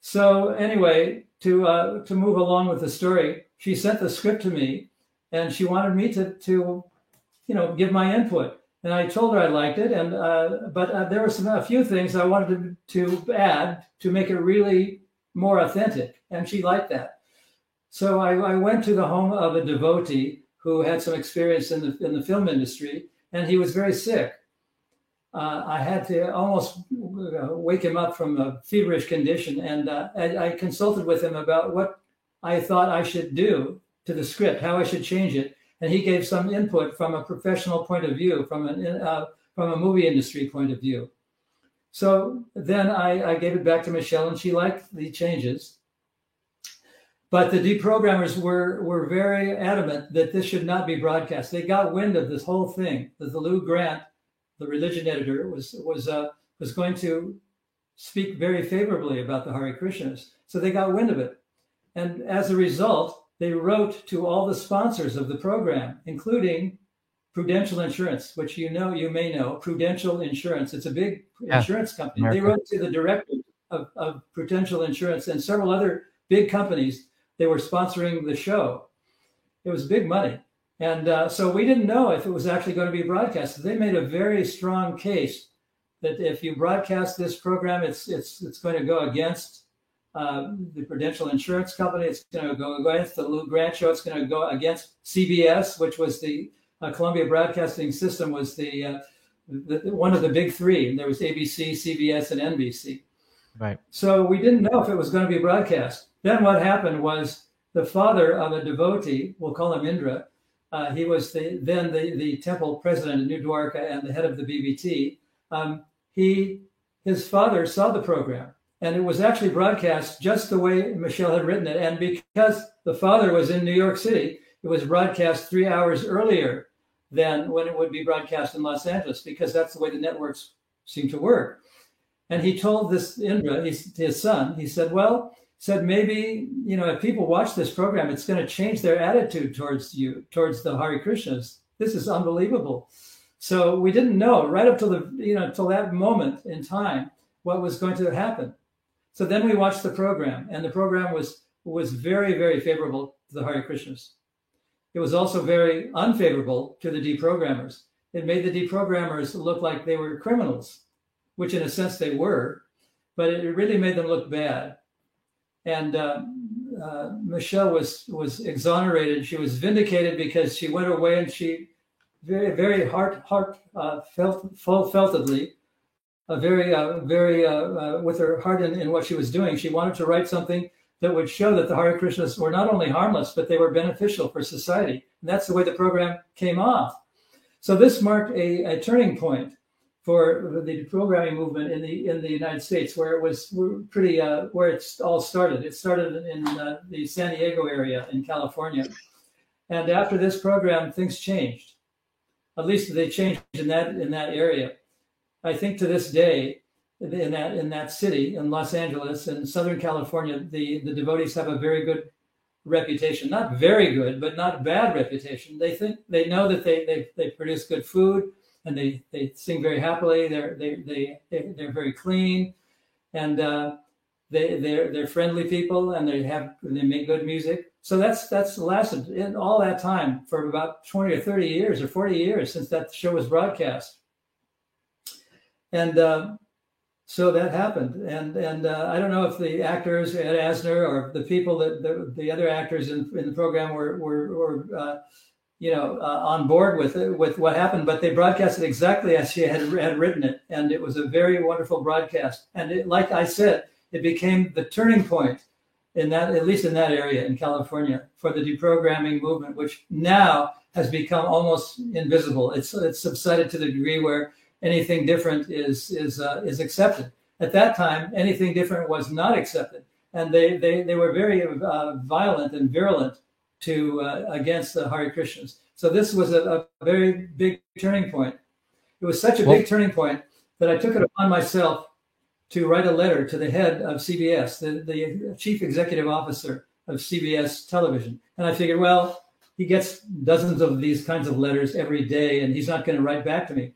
So anyway, to uh, to move along with the story, she sent the script to me, and she wanted me to to, you know, give my input. And I told her I liked it, and uh, but uh, there were some a few things I wanted to, to add to make it really more authentic, and she liked that. So I, I went to the home of a devotee who had some experience in the in the film industry, and he was very sick uh, I had to almost uh, wake him up from a feverish condition. And uh, I, I, consulted with him about what I thought I should do to the script, how I should change it. And he gave some input from a professional point of view, from, an, uh, from a movie industry point of view. So then I, I, gave it back to Michelle, and she liked the changes. But the deprogrammers were were very adamant that this should not be broadcast. They got wind of this whole thing. That the Lou Grant, the religion editor, was was uh, was going to speak very favorably about the Hare Krishnas. So they got wind of it, and as a result, they wrote to all the sponsors of the program, including Prudential Insurance, which you know, you may know, Prudential Insurance. It's a big yeah. insurance company. America. They wrote to the director of, of Prudential Insurance and several other big companies. They were sponsoring the show. It was big money. And uh, so we didn't know if it was actually going to be broadcast. They made a very strong case that if you broadcast this program, it's it's it's going to go against uh, the Prudential Insurance Company. It's going to go against the Lou Grant Show. It's going to go against CBS, which was the uh, Columbia Broadcasting System was the, uh, the, one of the big three. And There was ABC, CBS, and NBC. Right. So we didn't know if it was going to be broadcast. Then what happened was the father of a devotee, we'll call him Indra. Uh, he was the, then the, the temple president of New Dwarka and the head of the BBT. Um, he his father saw the program and it was actually broadcast just the way Michelle had written it. And because the father was in New York City, it was broadcast three hours earlier than when it would be broadcast in Los Angeles because that's the way the networks seem to work. And he told this Indra, his son, he said, well, said maybe you know if people watch this program, it's going to change their attitude towards you, towards the Hare Krishnas. This is unbelievable. So we didn't know right up till the you know till that moment in time what was going to happen. So then we watched the program, and the program was was very very favorable to the Hare Krishnas. It was also very unfavorable to the deprogrammers. It made the deprogrammers look like they were criminals, which in a sense they were, but it really made them look bad. And uh, uh, Michelle was was exonerated. She was vindicated because she went away and she very very heart heart uh, felt feltedly, uh, very very uh, uh, with her heart in, in what she was doing. She wanted to write something that would show that the Hare Krishnas were not only harmless, but they were beneficial for society. And that's the way the program came off. So this marked a, a turning point for the programming movement in the in the United States, where it was pretty uh, where it all started. It started in uh, the San Diego area in California, and after this program, things changed. At least they changed in that in that area. I think to this day, in that in that city in Los Angeles in Southern California, the the devotees have a very good reputation. Not very good, but not bad reputation. They think they know that they they, they produce good food and they they sing very happily. They're they they, they they're very clean, and uh, they they're they're friendly people and they have they make good music. So that's that's lasted in all that time for about twenty or thirty years or forty years since that show was broadcast. And uh, so that happened, and and uh, I don't know if the actors Ed Asner or the people that the, the other actors in, in the program were were, were uh, you know uh, on board with it, with what happened, but they broadcast it exactly as she had had written it, and it was a very wonderful broadcast. And it, like I said, it became the turning point in that at least in that area in California for the deprogramming movement, which now has become almost invisible. It's it's subsided to the degree where anything different is is uh, is accepted. At that time, anything different was not accepted, and they they, they were very uh, violent and virulent to uh, against the Hare Krishnas. So this was a, a, very big turning point. It was such a well, big turning point that I took it upon myself to write a letter to the head of CBS, the, the chief executive officer of CBS television. And I figured, well, he gets dozens of these kinds of letters every day, and he's not going to write back to me.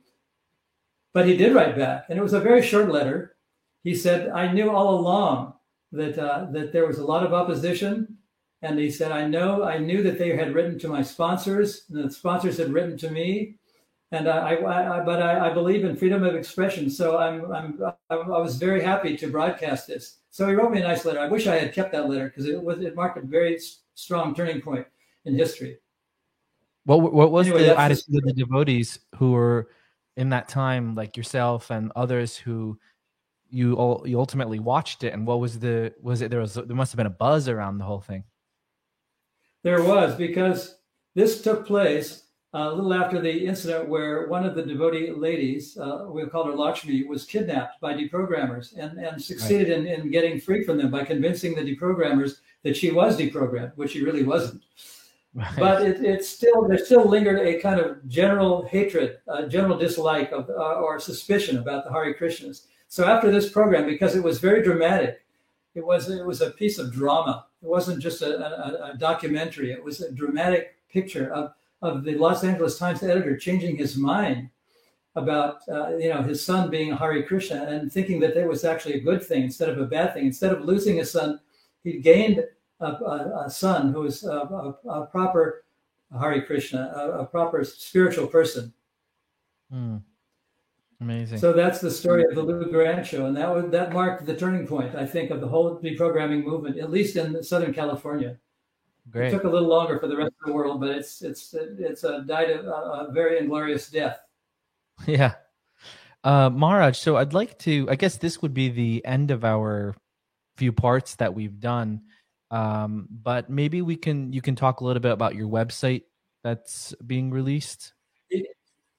But he did write back, and it was a very short letter. He said, "I knew all along that uh, that there was a lot of opposition." And he said, "I know, I knew that they had written to my sponsors, and the sponsors had written to me, and I, I, I but I, I, believe in freedom of expression. So I'm, I'm, I was very happy to broadcast this. So he wrote me a nice letter. I wish I had kept that letter because it was it marked a very strong turning point in history. What what was anyway, the attitude of the devotees who were in that time, like yourself and others who you all you ultimately watched it, and what was the was it there was there must have been a buzz around the whole thing. There was because this took place a little after the incident where one of the devotee ladies, uh, we'll call her Lakshmi, was kidnapped by deprogrammers and, and succeeded right. in, in getting free from them by convincing the deprogrammers that she was deprogrammed, which she really wasn't. Right. But it, it's still there still lingered a kind of general hatred, a general dislike of uh, or suspicion about the Hari Krishnas. So after this program, because it was very dramatic, it was it was a piece of drama. It wasn't just a, a, a documentary. It was a dramatic picture of of the Los Angeles Times editor changing his mind about uh, you know his son being Hare Krishna and thinking that that was actually a good thing instead of a bad thing. Instead of losing his son, he gained a, a, a son who was a, a proper Hare Krishna, a, proper spiritual person. Mm. Amazing. So that's the story of the Lou Grant show, and that was that marked the turning point, I think, of the whole deprogramming movement, at least in Southern California. Great. It took a little longer for the rest of the world, but it's it's it's a died a, a very inglorious death. [laughs] Yeah, uh, Maharaj. So I'd like to. I guess this would be the end of our few parts that we've done. Um, but maybe we can you can talk a little bit about your website that's being released.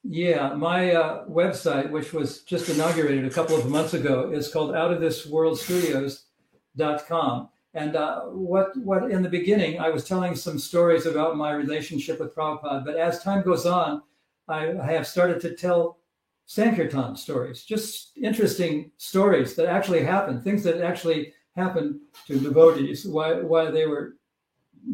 Yeah, my uh, website, which was just inaugurated a couple of months ago, is called outofthisworldstudios.com. And uh, what what in the beginning, I was telling some stories about my relationship with Prabhupada, but as time goes on, I, I have started to tell Sankirtan stories, just interesting stories that actually happened, things that actually happened to devotees while, while they were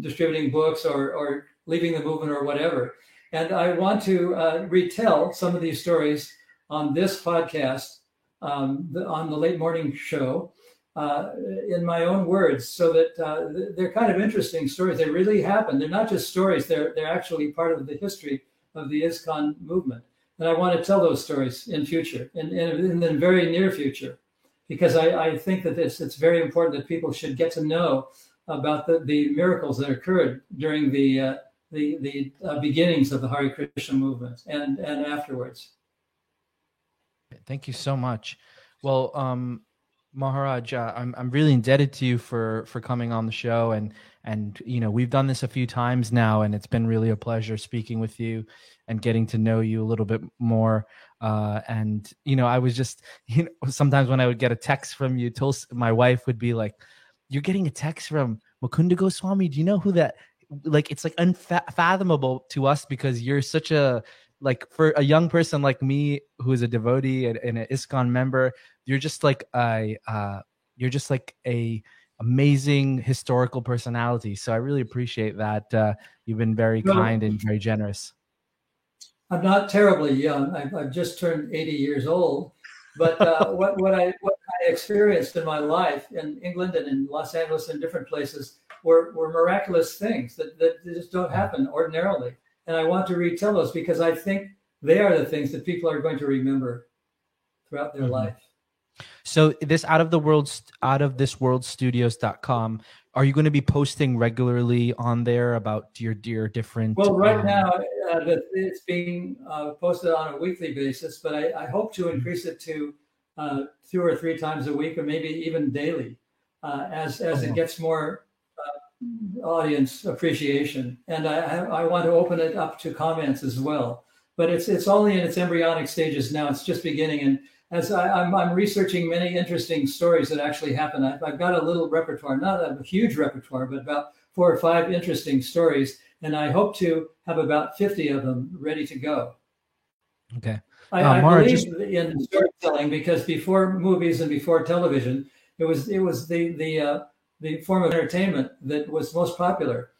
distributing books or, or leaving the movement or whatever. And I want to uh, retell some of these stories on this podcast, um, the, on the late morning show uh, in my own words, so that uh, they're kind of interesting stories. They really happen. They're not just stories. They're they're actually part of the history of the ISKCON movement. And I want to tell those stories in future, in, in, in the very near future, because I, I think that it's, it's very important that people should get to know about the, the miracles that occurred during the uh, the, the uh, beginnings of the Hare Krishna movement and, and afterwards. Thank you so much. Well, um, Maharaj, uh, I'm I'm really indebted to you for for coming on the show and and you know we've done this a few times now and it's been really a pleasure speaking with you and getting to know you a little bit more. Uh, and you know I was just [laughs] you know sometimes when I would get a text from you, my wife would be like, "You're getting a text from Mukunda Goswami. Do you know who that?" Like it's like unfathomable to us because you're such a like for a young person like me who is a devotee and, and an ISKCON member, you're just like a uh, you're just like a amazing historical personality. So I really appreciate that. Uh, you've been very well, kind and very generous. I'm not terribly young. I've, I've just turned 80 years old. But uh, what, what I what I experienced in my life in England and in Los Angeles and different places were, were miraculous things that, that just don't happen ordinarily. And I want to retell those because I think they are the things that people are going to remember throughout their mm-hmm. life. So this out of the world out of this world studios.com are you going to be posting regularly on there about your dear different well right um, now uh, it's being uh, posted on a weekly basis but i, I hope to increase it to uh, two or three times a week or maybe even daily uh, as as it gets more audience appreciation, and I, I want to open it up to comments as well. But it's it's only in its embryonic stages now. It's just beginning, and as I, am I'm, I'm researching many interesting stories that actually happen. I've, I've got a little repertoire, not a huge repertoire, but about four or five interesting stories, and I hope to have about 50 of them ready to go. Okay. I, uh, I believe just... in storytelling because before movies and before television, it was it was the the uh, the form of entertainment that was most popular.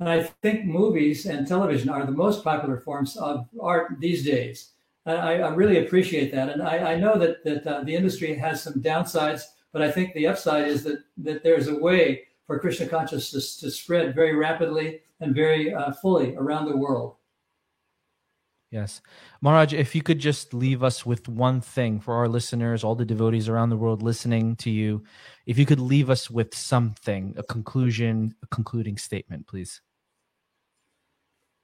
And I think movies and television are the most popular forms of art these days. I, I really appreciate that. And I, I know that, that uh, the industry has some downsides, but I think the upside is that, that there's a way for Krishna consciousness to spread very rapidly and very uh, fully around the world. Yes. Maharaj, if you could just leave us with one thing for our listeners, all the devotees around the world listening to you, if you could leave us with something, a conclusion, a concluding statement, please.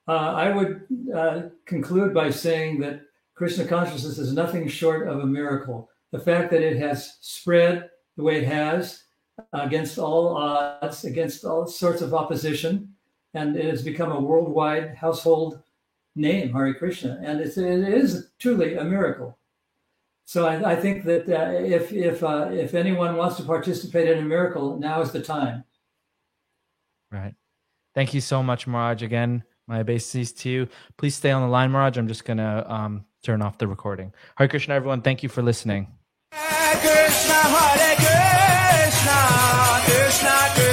Uh, I would uh, conclude by saying that Krishna consciousness is nothing short of a miracle. The fact that it has spread the way it has against all odds, against all sorts of opposition, and it has become a worldwide household name, Hari Krishna. And it's, it is truly a miracle. So I, I think that uh, if, if, uh, if anyone wants to participate in a miracle, now is the time. Right. Thank you so much, Maraj. Again, my obeisances to you. Please stay on the line, Maraj. I'm just going to um, turn off the recording. Hari Krishna, everyone. Thank you for listening. Hare Krishna, Hare Krishna, Krishna Krishna.